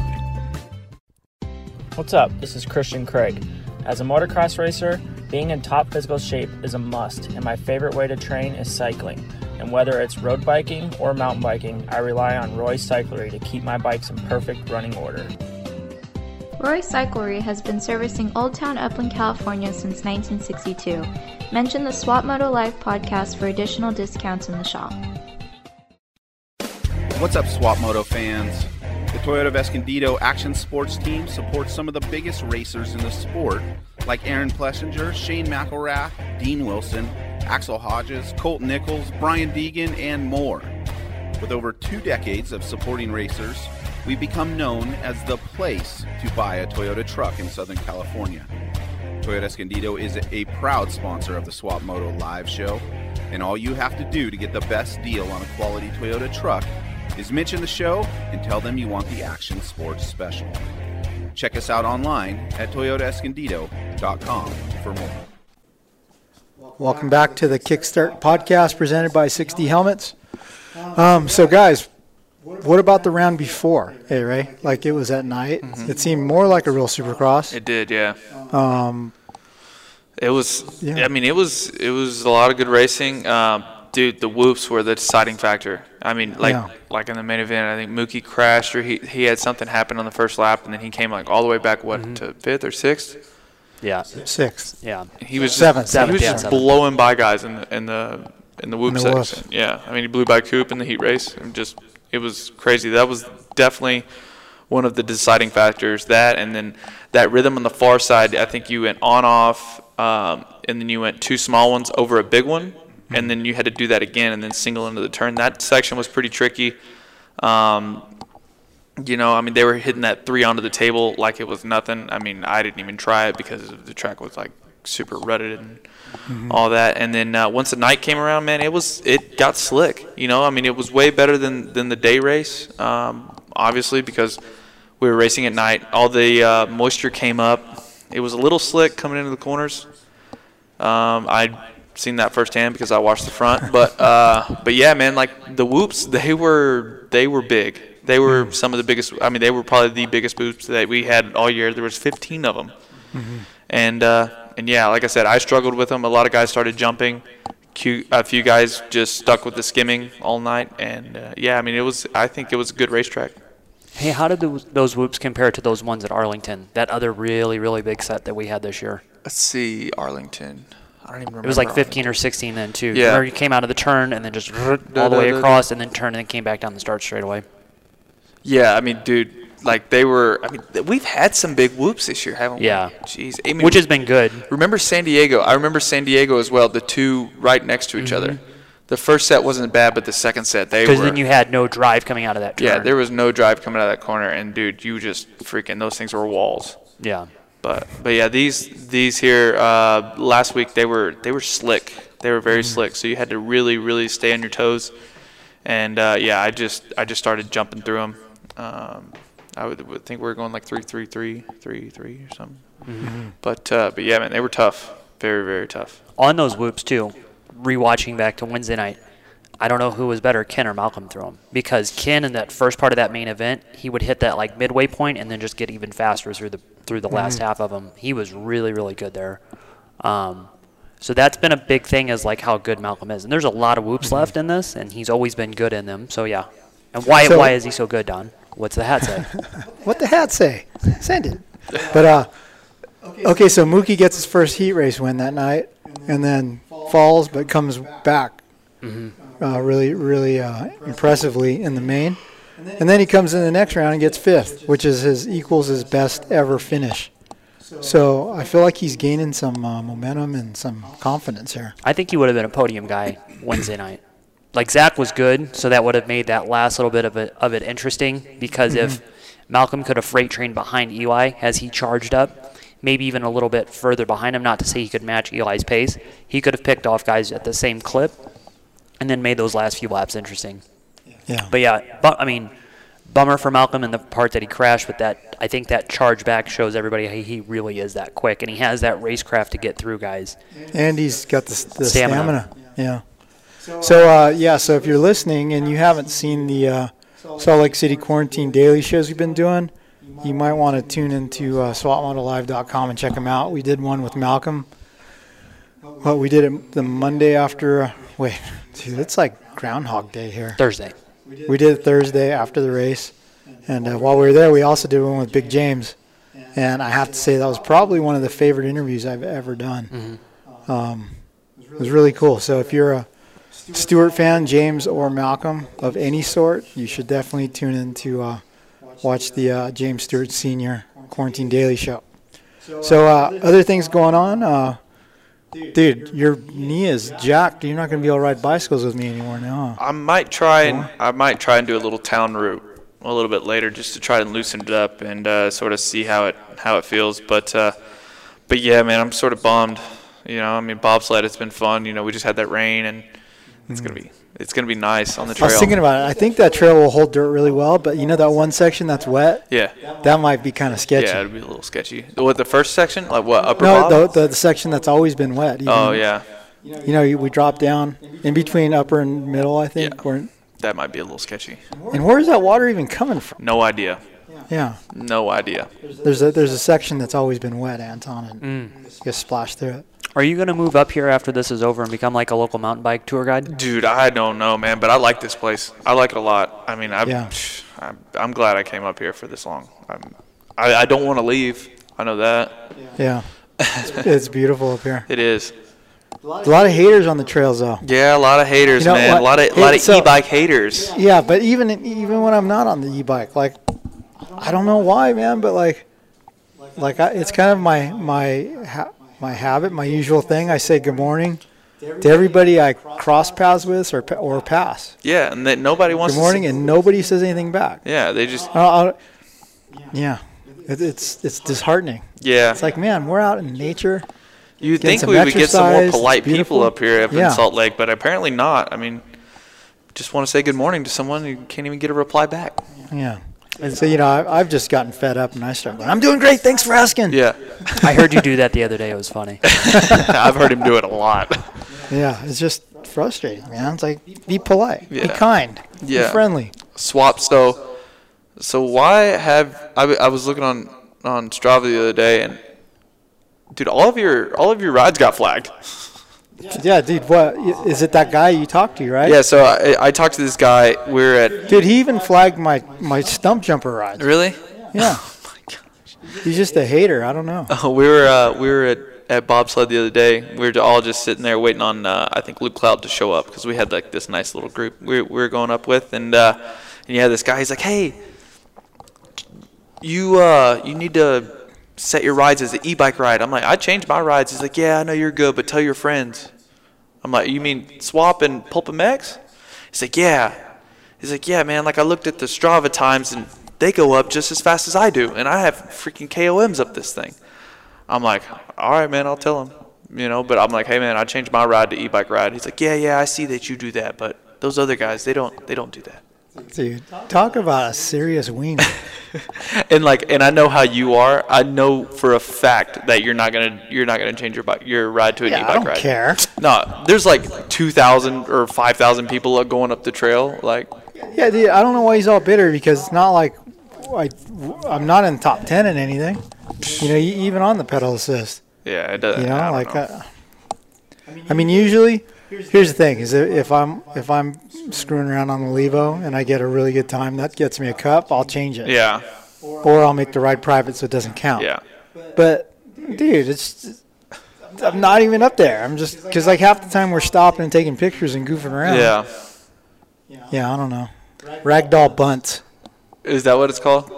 Speaker 8: What's up? This is Christian Craig. As a motocross racer, being in top physical shape is a must, and my favorite way to train is cycling. And whether it's road biking or mountain biking, I rely on Roy Cyclery to keep my bikes in perfect running order.
Speaker 9: Roy Cyclery has been servicing Old Town Upland, California since 1962. Mention the Swap Moto Live podcast for additional discounts in the shop.
Speaker 10: What's up, Swap Moto fans? The Toyota of Escondido Action Sports team supports some of the biggest racers in the sport, like Aaron Plessinger, Shane McElrath, Dean Wilson, Axell Hodges, Colt Nichols, Brian Deegan, and more. With over two decades of supporting racers, we've become known as the place to buy a Toyota truck in Southern California. Toyota Escondido is a proud sponsor of the Swap Moto Live show, and all you have to do to get the best deal on a quality Toyota truck is mention the show and tell them you want the Action Sports Special. Check us out online at toyotaescondido.com for more.
Speaker 1: Welcome back to the Kickstart podcast presented by 6D Helmets. Um, so, guys, what about the round before? Hey, Ray, like it was at night. It seemed more like a real Supercross.
Speaker 3: It did, yeah.
Speaker 1: Um,
Speaker 3: It was.
Speaker 1: Yeah.
Speaker 3: I mean, it was. It was a lot of good racing. Um, dude, the whoops were the deciding factor. I mean, like
Speaker 1: Yeah.
Speaker 3: like in the main event, I think Mookie crashed or he he had something happen on the first lap, and then he came like all the way back what
Speaker 1: Mm-hmm.
Speaker 3: to fifth or sixth.
Speaker 2: Yeah,
Speaker 1: sixth.
Speaker 2: yeah.
Speaker 3: He was just,
Speaker 1: Seventh.
Speaker 3: He was
Speaker 2: yeah,
Speaker 3: just
Speaker 2: seventh.
Speaker 3: blowing by guys in the in the in the whoop
Speaker 1: In the whoops.
Speaker 3: section. Yeah, I mean, he blew by Coop in the heat race. And just it was crazy. That was definitely one of the deciding factors. That and then that rhythm on the far side. I think you went on off, um, and then you went two small ones over a big one, and then you had to do that again, and then single into the turn. That section was pretty tricky. Um, you know, I mean, they were hitting that three onto the table like it was nothing. I mean, I didn't even try it because the track was like super rutted and all that. And then uh, once the night came around, man, it was it got slick. You know, I mean, it was way better than than the day race. Um, obviously, because we were racing at night, all the uh, moisture came up. It was a little slick coming into the corners. Um, I'd seen that firsthand because I watched the front, but uh, <laughs> but yeah, man, like the whoops, they were they were big. They were some of the biggest. I mean, they were probably the biggest whoops that we had all year. There was 15 of them, and uh, and yeah, like I said, I struggled with them. A lot of guys started jumping. A few guys just stuck with the skimming all night, and uh, yeah, I mean it was. I think it was a good racetrack.
Speaker 2: Hey, how did those, those whoops compare to those ones at Arlington? That other really, really big set that we had this year.
Speaker 3: Let's see, Arlington. I don't even remember.
Speaker 2: It was like 15 or 16 then too.
Speaker 3: Yeah.
Speaker 2: Remember you came out of the turn and then just <laughs> all the way across and then turned and then came back down the start straight away.
Speaker 3: Yeah, I mean, dude, like they were. I mean, we've had some big whoops this year, haven't we?
Speaker 2: Yeah.
Speaker 3: Jeez, I mean,
Speaker 2: Which has been good.
Speaker 3: Remember San Diego? I remember San Diego as well. The two right next to each other. Mm-hmm. The first set wasn't bad, but the second set they were.
Speaker 2: Because then you had no drive coming out of that turn.
Speaker 3: yeah, there was no drive coming out of that corner, and dude, you just freaking those things were walls.
Speaker 2: Yeah.
Speaker 3: But but yeah, these these here uh, last week they were they were slick. They were very slick. So you had to really really stay on your toes. And uh, yeah, I just I just started jumping through them. Um, I would, would think we were going like three three three three three or something.
Speaker 2: Mhm.
Speaker 3: But uh, but yeah, man, they were tough. Very very tough.
Speaker 2: On those whoops too, rewatching back to Wednesday night, I don't know who was better, Ken or Malcolm through him. Because Ken in that first part of that main event, he would hit that like midway point and then just get even faster through the through the last
Speaker 3: Mhm.
Speaker 2: half of him. He was really really good there. Um, so that's been a big thing is like how good Malcolm is. And there's a lot of whoops left in this, and he's always been good in them. So yeah. And why
Speaker 1: So-
Speaker 2: why is he so good, Don? What's the hat say? <laughs>
Speaker 1: What the hat say? Send it. But uh, okay, so Mookie gets his first heat race win that night, and then falls but comes back
Speaker 2: Mhm.
Speaker 1: Uh, really, really uh, impressively in the main, and then he comes in the next round and gets fifth, which is his equals his best ever finish. So I feel like he's gaining some uh, momentum and some confidence here.
Speaker 2: I think he would have been a podium guy Wednesday night. Like Zach was good, so that would have made that last little bit of it of it interesting. Because if Malcolm could have freight trained behind Eli as he charged up, maybe even a little bit further behind him, not to say he could match Eli's pace, he could have picked off guys at the same clip, and then made those last few laps interesting.
Speaker 1: Yeah.
Speaker 2: But yeah, bu- I mean, bummer for Malcolm in the part that he crashed, but that I think that charge back shows everybody he, he really is that quick, and he has that racecraft to get through guys.
Speaker 1: And he's got the, the
Speaker 2: Stamina.
Speaker 1: stamina. Yeah. So uh, yeah, so if you're listening and you haven't seen the uh, Salt Lake City quarantine daily shows we've been doing, you might want to tune into uh, SwapMotoLive.com and check them out. We did one with Malcolm. Well, we did it the Monday after. Uh, wait, dude, it's like Groundhog Day here.
Speaker 2: Thursday.
Speaker 1: We did it Thursday after the race, and uh, while we were there, we also did one with Big James. And I have to say that was probably one of the favorite interviews I've ever done. Um, it was really cool. So if you're a Stewart fan, James or Malcolm of any sort, you should definitely tune in to uh, watch the uh, James Stewart Senior Quarantine Daily Show. So uh, other things going on, uh, dude. Your knee is jacked. You're not going to be able to ride bicycles with me anymore now. huh?
Speaker 3: I might try and I might try and do a little town route a little bit later just to try and loosen it up and uh, sort of see how it how it feels. But uh, but yeah, man, I'm sort of bummed. You know, I mean, bobsled it's been fun. You know, we just had that rain and it's gonna be it's gonna be nice on the trail.
Speaker 1: I was thinking about it. I think that trail will hold dirt really well, but you know that one section that's wet?
Speaker 3: Yeah.
Speaker 1: That might be kind of sketchy.
Speaker 3: Yeah, it'd be a little sketchy. What the first section? Like what upper
Speaker 1: no, the, the, the section that's always been wet. even-
Speaker 3: Oh yeah,
Speaker 1: You know, we drop down in between upper and middle, I think. We're-
Speaker 3: that might be a little sketchy.
Speaker 1: and where is that water even coming from?
Speaker 3: No idea.
Speaker 1: Yeah.
Speaker 3: No idea.
Speaker 1: There's a there's a section that's always been wet, Anton, and
Speaker 2: Mm.
Speaker 1: you splash through it.
Speaker 2: Are you going to move up here after this is over and become like a local mountain bike tour guide?
Speaker 3: Dude, I don't know, man, but I like this place. I like it a lot. I mean, I'm,
Speaker 2: Yeah. <sighs>
Speaker 3: I'm, I'm glad I came up here for this long. I'm, I, I don't want to leave. I know that.
Speaker 1: Yeah. It's, <laughs> it's beautiful up here.
Speaker 3: It is.
Speaker 1: A lot of haters on the trails, though.
Speaker 3: Yeah, a lot of haters,
Speaker 1: You know
Speaker 3: man.
Speaker 1: what?
Speaker 3: A lot of,
Speaker 1: Hey,
Speaker 3: lot of
Speaker 1: so-
Speaker 3: e-bike haters.
Speaker 1: Yeah, but even even when I'm not on the e-bike, like I don't know why, man, but like like I, it's kind of my my ha- my habit, my usual thing. I say good morning to everybody I cross paths with or or pass.
Speaker 3: Yeah, and that nobody wants
Speaker 1: Good
Speaker 3: to
Speaker 1: morning, and nobody says anything back.
Speaker 3: Yeah, they just.
Speaker 1: I- I- yeah, it, it's it's disheartening.
Speaker 3: Yeah.
Speaker 1: it's like man, we're out in nature.
Speaker 3: You think we would get some more polite people up here up
Speaker 1: Yeah.
Speaker 3: in Salt Lake, but apparently not. I mean, just want to say good morning to someone, you can't even get a reply back.
Speaker 1: Yeah. And so you know, I, I've just gotten fed up, and I start going, "I'm doing great. Thanks for asking."
Speaker 3: Yeah. <laughs>
Speaker 2: I heard you do that the other day. It was funny. <laughs>
Speaker 3: I've heard him do it a lot.
Speaker 1: Yeah, it's just frustrating, man. It's like be polite, be kind,
Speaker 3: Yeah.
Speaker 1: be friendly.
Speaker 3: Swaps though. So why have I, I was looking on on Strava the other day and dude, all of your all of your rides got flagged.
Speaker 1: Yeah, dude. What is it? That guy you talked to, right?
Speaker 3: Yeah, so I, I talked to this guy. We are at.
Speaker 1: Dude, he even flagged my my stump jumper ride.
Speaker 3: Really?
Speaker 1: Yeah. Oh my gosh. He's just a hater. I don't know. <laughs>
Speaker 3: Oh, we were uh, we were at, at bobsled the other day. We were all just sitting there waiting on uh, I think Luke Cloud to show up because we had like this nice little group we, we were going up with, and uh, and yeah, this guy he's like, hey, you uh you need to set your rides as an e-bike ride. I'm like, I changed my rides. He's like, yeah, I know you're good, but tell your friends. I'm like, you mean Swap and Pulp MX? He's like, yeah. He's like, yeah, man. Like I looked at the Strava times and they go up just as fast as I do, and I have freaking KOMs up this thing. I'm like, all right, man, I'll tell him. You know, but I'm like, hey, man, I changed my ride to e-bike ride. He's like, yeah, yeah, I see that you do that, but those other guys, they don't, they don't do that.
Speaker 1: Dude, talk about a serious wiener. <laughs>
Speaker 3: and like, and I know how you are. I know for a fact that you're not gonna, you're not gonna change your bike, your ride to an
Speaker 1: Yeah, I
Speaker 3: e-bike
Speaker 1: don't
Speaker 3: ride.
Speaker 1: care. <laughs>
Speaker 3: No, there's like two thousand or five thousand people going up the trail. Like,
Speaker 1: Yeah, dude, I don't know why he's all bitter because it's not like I, I'm not in top ten in anything. You know, even on the pedal assist.
Speaker 3: yeah, it does.
Speaker 1: You know,
Speaker 3: I
Speaker 1: like
Speaker 3: know.
Speaker 1: uh, I mean, usually, here's the thing: is that if I'm if I'm screwing around on the Levo and I get a really good time, that gets me a cup. I'll change it.
Speaker 3: yeah,
Speaker 1: Or I'll make the ride private so it doesn't count.
Speaker 3: yeah.
Speaker 1: But dude, it's I'm not even up there. I'm just because like half the time we're stopping and taking pictures and goofing around.
Speaker 3: Yeah.
Speaker 1: Yeah, I don't know. Ragdoll Bunt.
Speaker 3: Is that what it's called?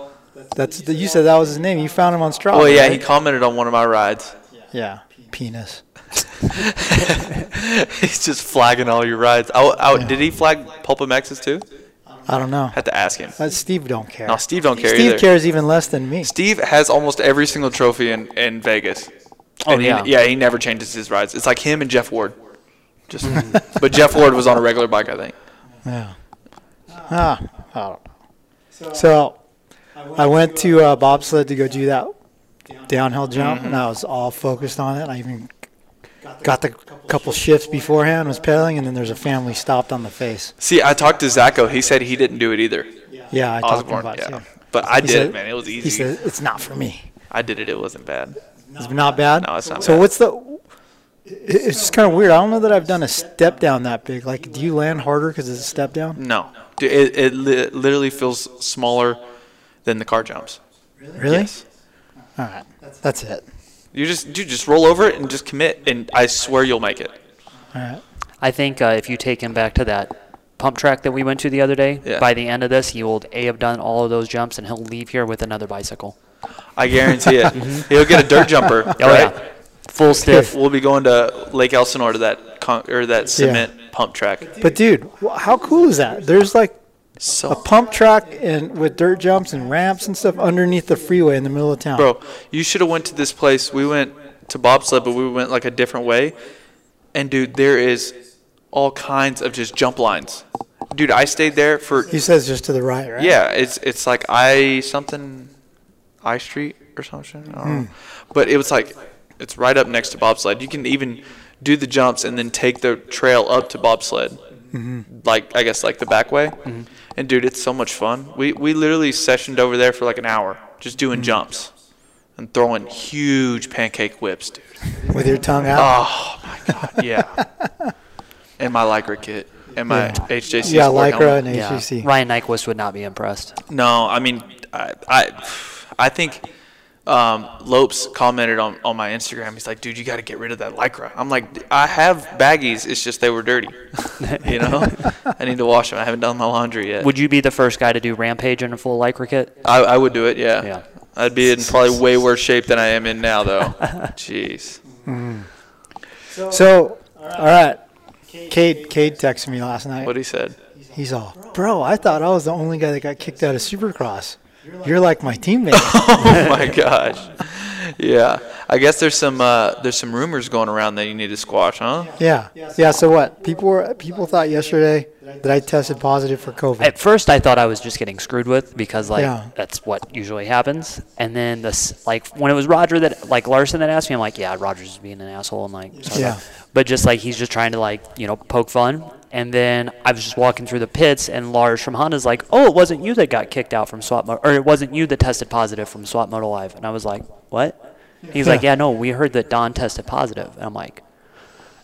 Speaker 1: That's the, you said that was his name. You found him on Strava.
Speaker 3: Well, yeah, he commented on one of my rides.
Speaker 1: yeah, penis. <laughs>
Speaker 3: He's just flagging all your rides. Oh, oh did he flag Pulp MX's too?
Speaker 1: I don't know.
Speaker 3: Had to ask him.
Speaker 1: Uh, Steve don't care.
Speaker 3: No, Steve don't care
Speaker 1: Steve
Speaker 3: either.
Speaker 1: cares even less than me.
Speaker 3: Steve has almost every single trophy in, in Vegas.
Speaker 2: Oh,
Speaker 3: And he-
Speaker 2: yeah.
Speaker 3: yeah, he never changes his rides. It's like him and Jeff Ward. Just, but Jeff Ward was on a regular bike, I think.
Speaker 1: Yeah. Ah, I don't know. So, I went to uh, bobsled to go do that downhill jump,
Speaker 3: Mm-hmm.
Speaker 1: and I was all focused on it. I even got the couple shifts beforehand, was pedaling, and then there's a family stopped on the face.
Speaker 3: See, I talked to Zacho. He said he didn't do it either.
Speaker 1: Yeah, I talked to him about it
Speaker 3: yeah.
Speaker 1: too.
Speaker 3: But I
Speaker 1: He
Speaker 3: did
Speaker 1: said-
Speaker 3: it, man. It was easy.
Speaker 1: He said it's not for me.
Speaker 3: I did it. It wasn't bad.
Speaker 1: It's not bad.
Speaker 3: No, it's not
Speaker 1: So
Speaker 3: bad.
Speaker 1: what's the? It's just kind of weird. I don't know that I've done a step down that big. Like, do you land harder because it's a step down?
Speaker 3: No, Dude, it, it li- literally feels smaller than the car jumps.
Speaker 1: Really?
Speaker 3: Yes.
Speaker 1: All right, that's it.
Speaker 3: You just you just roll over it and just commit, and I swear you'll make it.
Speaker 1: All right.
Speaker 2: I think uh, if you take him back to that pump track that we went to the other day,
Speaker 3: Yeah.
Speaker 2: by the end of this, he will a have done all of those jumps, and he'll leave here with another bicycle.
Speaker 3: I guarantee it. <laughs> He'll get a dirt jumper. <laughs>
Speaker 2: Oh
Speaker 3: right?
Speaker 2: yeah, full stiff.
Speaker 3: We'll be going to Lake Elsinore to that con- or that cement pump track.
Speaker 1: But dude, how cool is that? There's like
Speaker 3: So,
Speaker 1: a pump track and with dirt jumps and ramps and stuff underneath the freeway in the middle of town.
Speaker 3: bro, you should have went to this place. We went to bobsled, but we went like a different way. And dude, there is all kinds of just jump lines. Dude, I stayed there for
Speaker 1: He says just to the right, right?
Speaker 3: Yeah, it's it's like I something, I Street or something. I don't know. Hmm. But it was like it's right up next to bobsled. You can even do the jumps and then take the trail up to bobsled, Mm-hmm. like I guess like the back way. Mm-hmm. And dude, it's so much fun. We we literally sessioned over there for like an hour just doing mm-hmm. jumps and throwing huge pancake whips, dude.
Speaker 1: With your tongue out.
Speaker 3: Oh my god, yeah. <laughs> and my lycra kit and my
Speaker 1: Yeah.
Speaker 3: HJC.
Speaker 1: yeah, Lycra
Speaker 3: helmet.
Speaker 1: and
Speaker 2: Yeah, Ryan Nyquist would not be impressed.
Speaker 3: No, I mean, I, I, I think um, Lopes commented on, on my Instagram. He's like, dude, you got to get rid of that lycra. I'm like, I have baggies. It's just they were dirty. <laughs> you know, I need to wash them. I haven't done my laundry yet.
Speaker 2: Would you be the first guy to do Rampage in a full lycra kit?
Speaker 3: I, I would do it. Yeah.
Speaker 2: Yeah.
Speaker 3: I'd be in probably way worse shape than I am in now, though. <laughs> Jeez.
Speaker 1: So, all right. Cade, Cade texted me last night.
Speaker 3: What did he said.
Speaker 1: He's all, bro, I thought I was the only guy that got kicked out of Supercross. You're like my teammate. <laughs>
Speaker 3: oh my gosh. Yeah. I guess there's some uh, there's some rumors going around that you need to squash, huh?
Speaker 1: yeah. Yeah, so what? People were people thought yesterday that I tested positive for COVID.
Speaker 2: At first, I thought I was just getting screwed with because like
Speaker 1: Yeah.
Speaker 2: that's what usually happens. And then this like when it was Roger that like Larson that asked me, I'm like, yeah, Roger's just being an asshole and like, sorry
Speaker 1: Yeah.
Speaker 2: about- But just like he's just trying to like you know poke fun. And then I was just walking through the pits, and Lars from Honda's like, "Oh, it wasn't you that got kicked out from Swap, or it wasn't you that tested positive from Swap Moto Live." And I was like, "What?" He's like,
Speaker 1: Yeah.
Speaker 2: "Yeah, no, we heard that Don tested positive." And I'm like,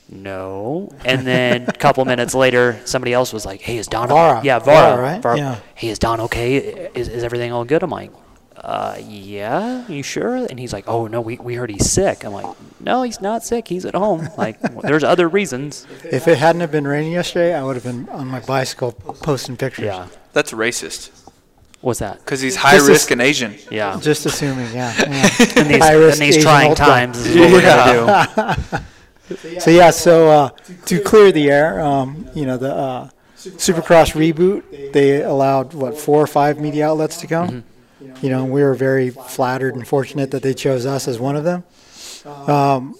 Speaker 2: no. And then a couple minutes later, somebody else was like, hey, is Don
Speaker 1: Vara.
Speaker 2: Yeah, Vara.
Speaker 1: Vara, right?
Speaker 2: Vara.
Speaker 1: Yeah.
Speaker 2: Hey, is Don okay? Is, is everything all good? I'm like, uh, yeah, you sure? And he's like, oh, no, we, we heard he's sick. I'm like, no, he's not sick. He's at home. <laughs> Like, well, there's other reasons.
Speaker 1: If it hadn't have been raining yesterday, I would have been on my bicycle posting pictures.
Speaker 2: Yeah.
Speaker 3: That's racist.
Speaker 2: What's that?
Speaker 3: Because he's high
Speaker 1: Just as-
Speaker 3: risk and Asian.
Speaker 2: Yeah.
Speaker 1: Just assuming, yeah. <laughs> yeah.
Speaker 2: In these,
Speaker 1: High
Speaker 2: in
Speaker 1: risk
Speaker 2: these
Speaker 1: Asian
Speaker 2: trying
Speaker 1: old
Speaker 2: times is what we're going <laughs> to do.
Speaker 1: So yeah, so uh, to clear the air, um, you know, the uh, Supercross reboot, they allowed what four or five media outlets to come. You know, we were very flattered and fortunate that they chose us as one of them. Um,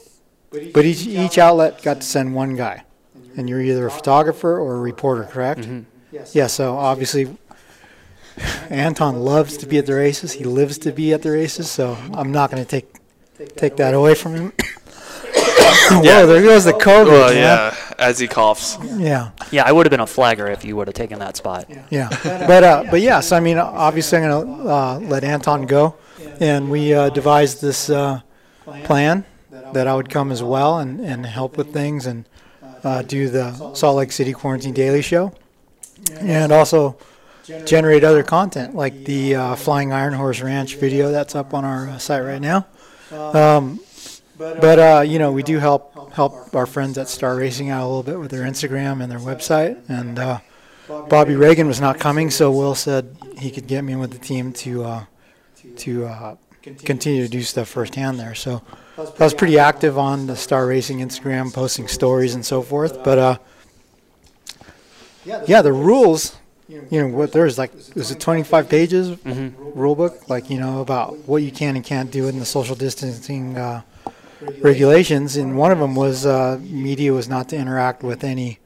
Speaker 1: but each each outlet got to send one guy, and you're either a photographer or a reporter, correct? Yes. Yeah. So obviously, Anton loves to be at the races. He lives to be at the races. So I'm not going to take take that away from him. <laughs> Whoa, there goes the COVID.
Speaker 3: Well,
Speaker 1: man.
Speaker 3: yeah, as he coughs.
Speaker 1: Yeah.
Speaker 2: Yeah, I would have been a flagger if you would have taken that spot.
Speaker 1: Yeah, yeah. but uh, but yes, I mean, obviously, I'm gonna uh, let Anton go, and we uh, devised this uh, plan that I would come as well and, and help with things and uh, do the Salt Lake City Quarantine Daily Show, and also generate other content like the uh, Flying Iron Horse Ranch video that's up on our uh, site right now. Um, but uh, you know, we do help help our friends at Star Racing out a little bit with their Instagram and their website. And uh, Bobby Reagan was not coming, so Will said he could get me with the team to uh, to uh, continue to do stuff firsthand there. So I was pretty active on the Star Racing Instagram, posting stories and so forth. But uh, yeah, the rules. You know what? There's like is it 25 pages rule book, like you know about what you can and can't do in the social distancing uh, regulations, and one of them was uh, media was not to interact with any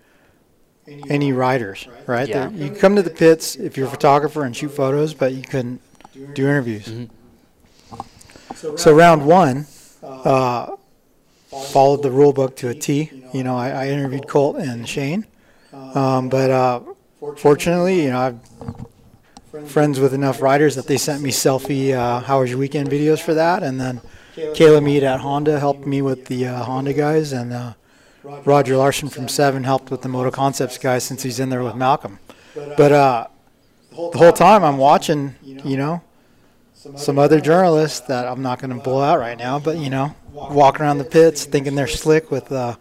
Speaker 1: any riders. Right?
Speaker 2: Yeah.
Speaker 1: There- You come to the pits if you're a photographer and shoot photos, but you couldn't do interviews. So round one uh, followed the rule book to a T. You know, I, I interviewed Colt and Shane, um, but uh, fortunately, you know, I've friends with enough riders that they sent me selfie uh, how was your weekend videos for that and then Kayla Mead at Honda helped me with the uh, Honda guys and uh, Roger Larson from Seven helped with the Moto Concepts guys since he's in there with Malcolm but uh, the whole time I'm watching you know some other journalists that I'm not going to blow out right now but you know walking around the pits thinking they're slick with a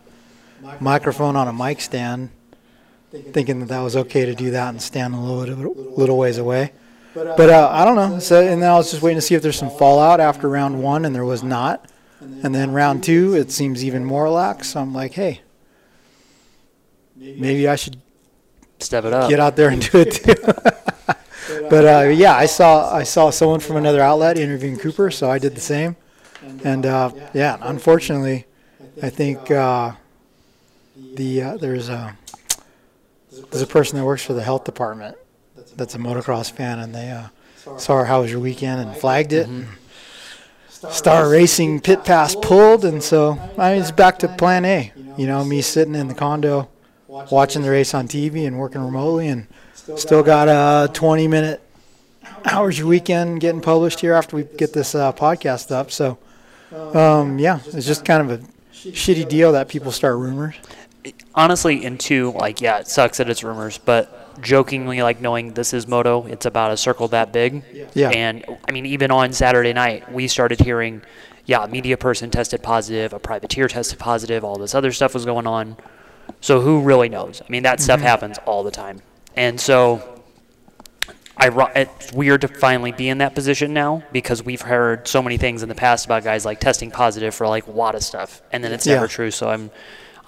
Speaker 1: microphone on a mic stand thinking that that was okay to do that and stand a little little ways away. But uh, I don't know. So and then I was just waiting to see if there's some fallout after round one, and there was not. And then round two, it seems even more lax. So I'm like, hey, maybe I should
Speaker 2: Step it up.
Speaker 1: get out there and do it too. <laughs> but uh, yeah, I saw I saw someone from another outlet interviewing Cooper, so I did the same. And uh, yeah, unfortunately, I think uh, the uh, there's a there's a person that works for the health department that's a motocross fan, and they uh, saw our how was your weekend and flagged it. and Star Racing pit pass pulled, and so I mean it's back to Plan A. You know, me sitting in the condo, watching the race on TV and working remotely, and still got a 20 minute hours your weekend getting published here after we get this uh, podcast up. So, um, yeah, it's just kind of a shitty deal that people start rumors.
Speaker 2: honestly, and two, like, yeah, it sucks that it's rumors, but jokingly, like, knowing this is Moto, it's about a circle that big.
Speaker 1: Yeah.
Speaker 2: And, I mean, even on Saturday night, we started hearing, yeah, a media person tested positive, a privateer tested positive, all this other stuff was going on. So who really knows? I mean, that stuff
Speaker 1: Mhm.
Speaker 2: happens all the time. And so I, it's weird to finally be in that position now because we've heard so many things in the past about guys like testing positive for like a lot of stuff, and then it's
Speaker 1: Yeah.
Speaker 2: never true. So I'm,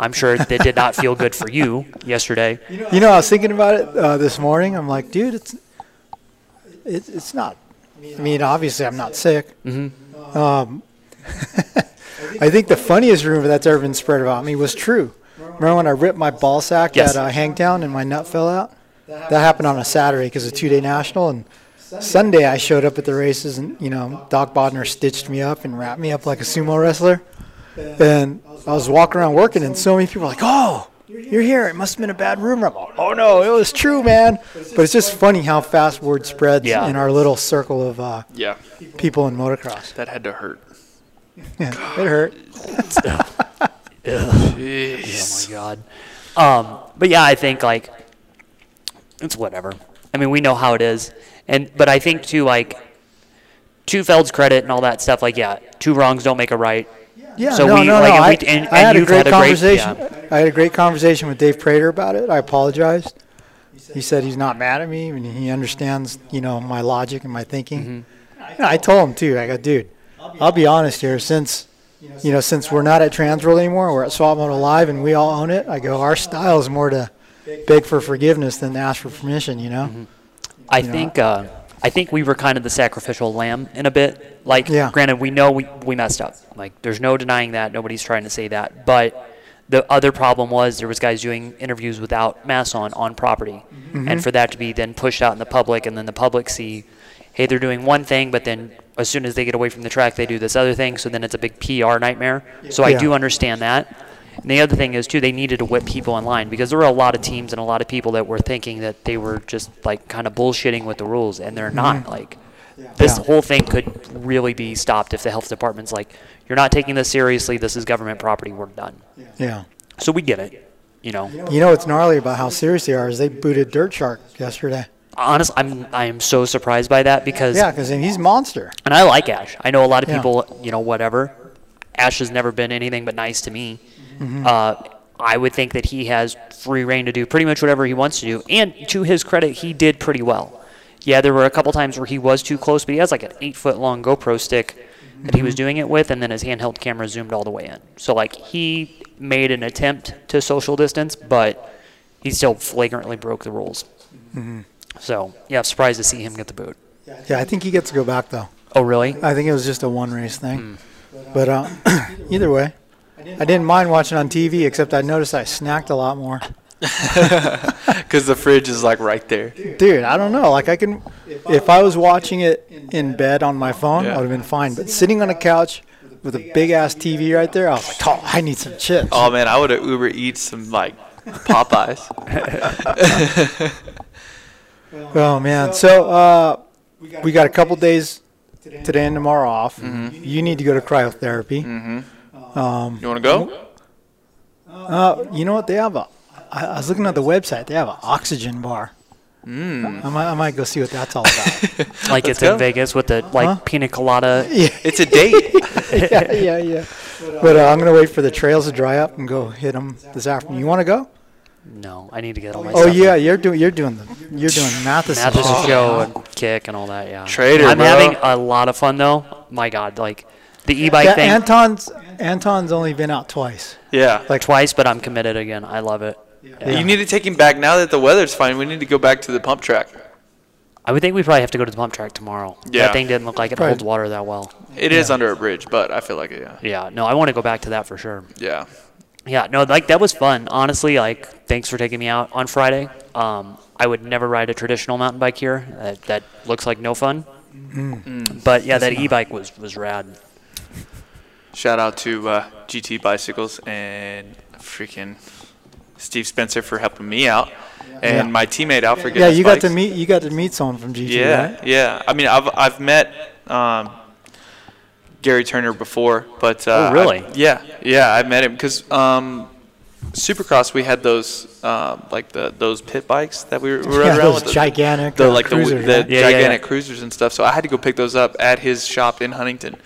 Speaker 2: I'm sure that did not feel good for you yesterday. <laughs>
Speaker 1: You know, I was thinking about it uh, this morning. I'm like, dude, it's it, it's not. I mean, obviously, I'm not sick.
Speaker 2: Mm-hmm.
Speaker 1: Um, <laughs> I think the funniest rumor that's ever been spread about me was true. Remember when I ripped my ball sack
Speaker 2: Yes.
Speaker 1: at uh, Hangtown and my nut fell out? That happened on a Saturday because of two day national. And Sunday I showed up at the races and you know Doc Bodner stitched me up and wrapped me up like a sumo wrestler. And I was walking around working and so many people were like, "Oh, you're here. It must have been a bad rumor." I'm like, "Oh no, it was true, man." But it's just funny how fast word spreads
Speaker 2: Yeah.
Speaker 1: in our little circle of uh,
Speaker 3: Yeah,
Speaker 1: people in motocross.
Speaker 3: that had to hurt.
Speaker 1: Yeah, it hurt. <laughs>
Speaker 2: Oh my god. Um, but yeah, I think like it's whatever. I mean, we know how it is, and but I think too like to Feld's credit and all that stuff. Like, yeah, two wrongs don't make a right.
Speaker 1: Yeah,
Speaker 2: So
Speaker 1: no,
Speaker 2: we-
Speaker 1: no,
Speaker 2: like,
Speaker 1: no.
Speaker 2: and
Speaker 1: I,
Speaker 2: we- and-
Speaker 1: I
Speaker 2: and
Speaker 1: had a great
Speaker 2: had a great-
Speaker 1: conversation.
Speaker 2: yeah.
Speaker 1: I had a great conversation with Dave Prater about it. I apologized. He said he's not mad at me and he understands, you know, my logic and my thinking.
Speaker 2: Mm-hmm.
Speaker 1: I told him too. I go, dude, I'll be honest here. Since you know, since we're not at Transworld anymore, we're at Swap Moto Live, and we all own it. I go, our style is more to beg for forgiveness than to ask for permission. You know.
Speaker 2: Mm-hmm. I
Speaker 1: You know,
Speaker 2: think uh, I think we were kind of the sacrificial lamb in a bit. Like,
Speaker 1: Yeah.
Speaker 2: granted, we know we, we messed up. Like, there's no denying that. Nobody's trying to say that. But the other problem was there was guys doing interviews without masks on on property,
Speaker 1: Mhm.
Speaker 2: and for that to be then pushed out in the public, and then the public see, hey, they're doing one thing, but then as soon as they get away from the track, they do this other thing. So then it's a big PR nightmare. So I do understand that. And the other thing is too, they needed to whip people in line because there were a lot of teams and a lot of people that were thinking that they were just like kind of bullshitting with the rules, and they're not.
Speaker 1: Mhm.
Speaker 2: Like this
Speaker 1: Yeah.
Speaker 2: whole thing could really be stopped if the health department's like, "You're not taking this seriously. This is government property. We're done."
Speaker 1: Yeah.
Speaker 2: So we get it. You know,
Speaker 1: You know what's gnarly about how serious they are is they booted Dirt Shark yesterday.
Speaker 2: Honestly, I'm I am so surprised by that because
Speaker 1: Yeah, because he's a monster.
Speaker 2: And I like Ash. I know a lot of
Speaker 1: Yeah.
Speaker 2: people, you know, whatever. Ash has never been anything but nice to me.
Speaker 1: Mhm.
Speaker 2: Uh, I would think that he has free reign to do pretty much whatever he wants to do. And to his credit, he did pretty well. Yeah, there were a couple times where he was too close, but he has like an eight foot long GoPro stick that he was
Speaker 1: Mhm.
Speaker 2: doing it with, and then his handheld camera zoomed all the way in. So, like, he made an attempt to social distance, but he still flagrantly broke the rules.
Speaker 1: Mhm.
Speaker 2: So, yeah, I'm surprised to see him get the boot.
Speaker 1: Yeah, I think he gets to go back though.
Speaker 2: Oh, really?
Speaker 1: I think it was just a one race thing. But uh, <coughs> either way, I didn't mind watching on TV, except I noticed I snacked a lot more. <laughs>
Speaker 3: Because the fridge is like right there.
Speaker 1: Dude, I don't know. Like I can, if I was watching it in bed on my phone,
Speaker 3: Yeah.
Speaker 1: I would have been fine. But sitting on a couch with a big ass TV right there, I was like, oh, I need some chips.
Speaker 3: Oh man, I would have Uber eat some like Popeyes. <laughs>
Speaker 1: Oh man. So uh, we got a couple days today and tomorrow off. You need to go to cryotherapy.
Speaker 3: Mm-hmm.
Speaker 1: Um,
Speaker 3: You want to go?
Speaker 1: Uh, you know what? They have a. I, I was looking at the website. They have an oxygen bar.
Speaker 3: Mm.
Speaker 1: I might, I might go see what that's all about. <laughs>
Speaker 2: Like
Speaker 3: Let's
Speaker 2: it's in. Vegas with the like
Speaker 1: Huh?
Speaker 2: pina colada.
Speaker 1: Yeah.
Speaker 3: It's a date. <laughs>
Speaker 1: yeah, yeah, yeah. But uh, I'm gonna wait for the trails to dry up and go hit them this afternoon. You want to go?
Speaker 2: No, I need to get all my
Speaker 1: Oh
Speaker 2: stuff.
Speaker 1: yeah, you're doing you're doing the you're doing Matheson.
Speaker 2: Matheson
Speaker 1: Oh.
Speaker 2: show and kick and all that. Yeah.
Speaker 3: Trader,
Speaker 2: I'm
Speaker 3: bro.
Speaker 2: having a lot of fun though. My God, like the e-bike
Speaker 1: Yeah,
Speaker 2: thing.
Speaker 1: Anton's Anton's only been out twice.
Speaker 3: Yeah.
Speaker 2: like twice, but I'm committed again. I love it. Yeah.
Speaker 3: You need to take him back now that the weather's fine. We need to go back to the pump track.
Speaker 2: I would think we probably have to go to the pump track tomorrow.
Speaker 3: Yeah.
Speaker 2: That thing didn't look like it
Speaker 1: Probably-
Speaker 2: holds water that well.
Speaker 3: It is under a bridge, but I feel like it. Yeah.
Speaker 2: Yeah. No, I want to go back to that for sure.
Speaker 3: Yeah.
Speaker 2: Yeah, no, like that was fun. Honestly, like thanks for taking me out on Friday. Um, I would never ride a traditional mountain bike here. That, that looks like no fun.
Speaker 1: Mm.
Speaker 2: But yeah, that e-bike was was rad.
Speaker 3: Shout out to uh, GT Bicycles and freaking Steve Spencer for helping me out, and
Speaker 1: Yeah.
Speaker 3: my teammate Alfred.
Speaker 1: Yeah,
Speaker 3: getting
Speaker 1: you
Speaker 3: us
Speaker 1: got to meet you got to meet someone from GT,
Speaker 3: Yeah,
Speaker 1: right?
Speaker 3: yeah. I mean, I've I've met um, Gary Turner before, but uh,
Speaker 2: Oh, really?
Speaker 3: I- yeah, yeah. I met him because um, Supercross we had those um, like the those pit bikes that we were, we <laughs>
Speaker 1: Yeah,
Speaker 3: around
Speaker 1: those
Speaker 3: with the,
Speaker 1: gigantic,
Speaker 3: the
Speaker 1: uh,
Speaker 3: like
Speaker 1: cruisers,
Speaker 3: the, the
Speaker 2: Yeah, yeah, yeah.
Speaker 3: gigantic cruisers and stuff. So I had to go pick those up at his shop in Huntington.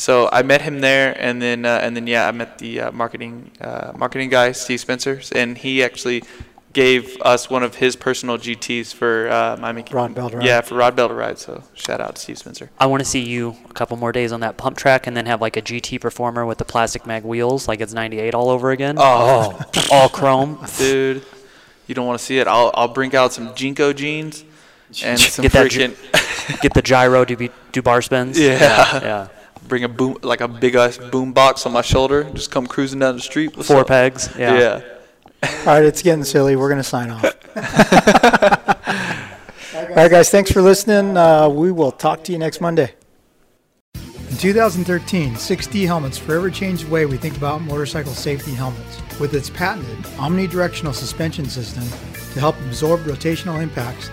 Speaker 3: So I met him there, and then uh, and then yeah, I met the uh, marketing uh, marketing guy Steve Spencer, and he actually gave us one of his personal GTS for uh, Miami.
Speaker 1: Rod Bell ride.
Speaker 3: Yeah, for Rod Bell ride. So shout out to Steve Spencer.
Speaker 2: I want to see you a couple more days on that pump track, and then have like a GT performer with the plastic mag wheels, like it's '98 all over again.
Speaker 3: Oh. <laughs>
Speaker 2: all chrome.
Speaker 3: Dude, you don't want to see it. I'll I'll bring out some JNCO jeans and <laughs> some
Speaker 2: Get that
Speaker 3: freaking
Speaker 2: Get the gyro do, do bar spins. <laughs>
Speaker 3: Yeah.
Speaker 2: yeah.
Speaker 3: Bring a boom like a big ass boom box on my shoulder. Just come cruising down the street. What's
Speaker 2: Four
Speaker 3: up?
Speaker 2: pegs. Yeah.
Speaker 3: Yeah.
Speaker 1: All right, it's getting silly. We're gonna sign off. <laughs> All right, guys. Thanks for listening. Uh, we will talk to you next Monday. In 2013, 6D Helmets forever changed the way we think about motorcycle safety helmets. With its patented omnidirectional suspension system to help absorb rotational impacts,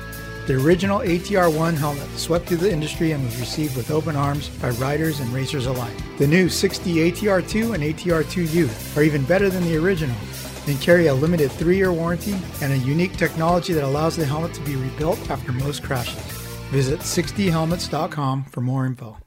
Speaker 1: The original ATR-1 helmet swept through the industry and was received with open arms by riders and racers alike. The new 6D ATR-2 and ATR-2 Youth are even better than the original and carry a limited three-year warranty and a unique technology that allows the helmet to be rebuilt after most crashes. Visit 6dhelmets.com for more info.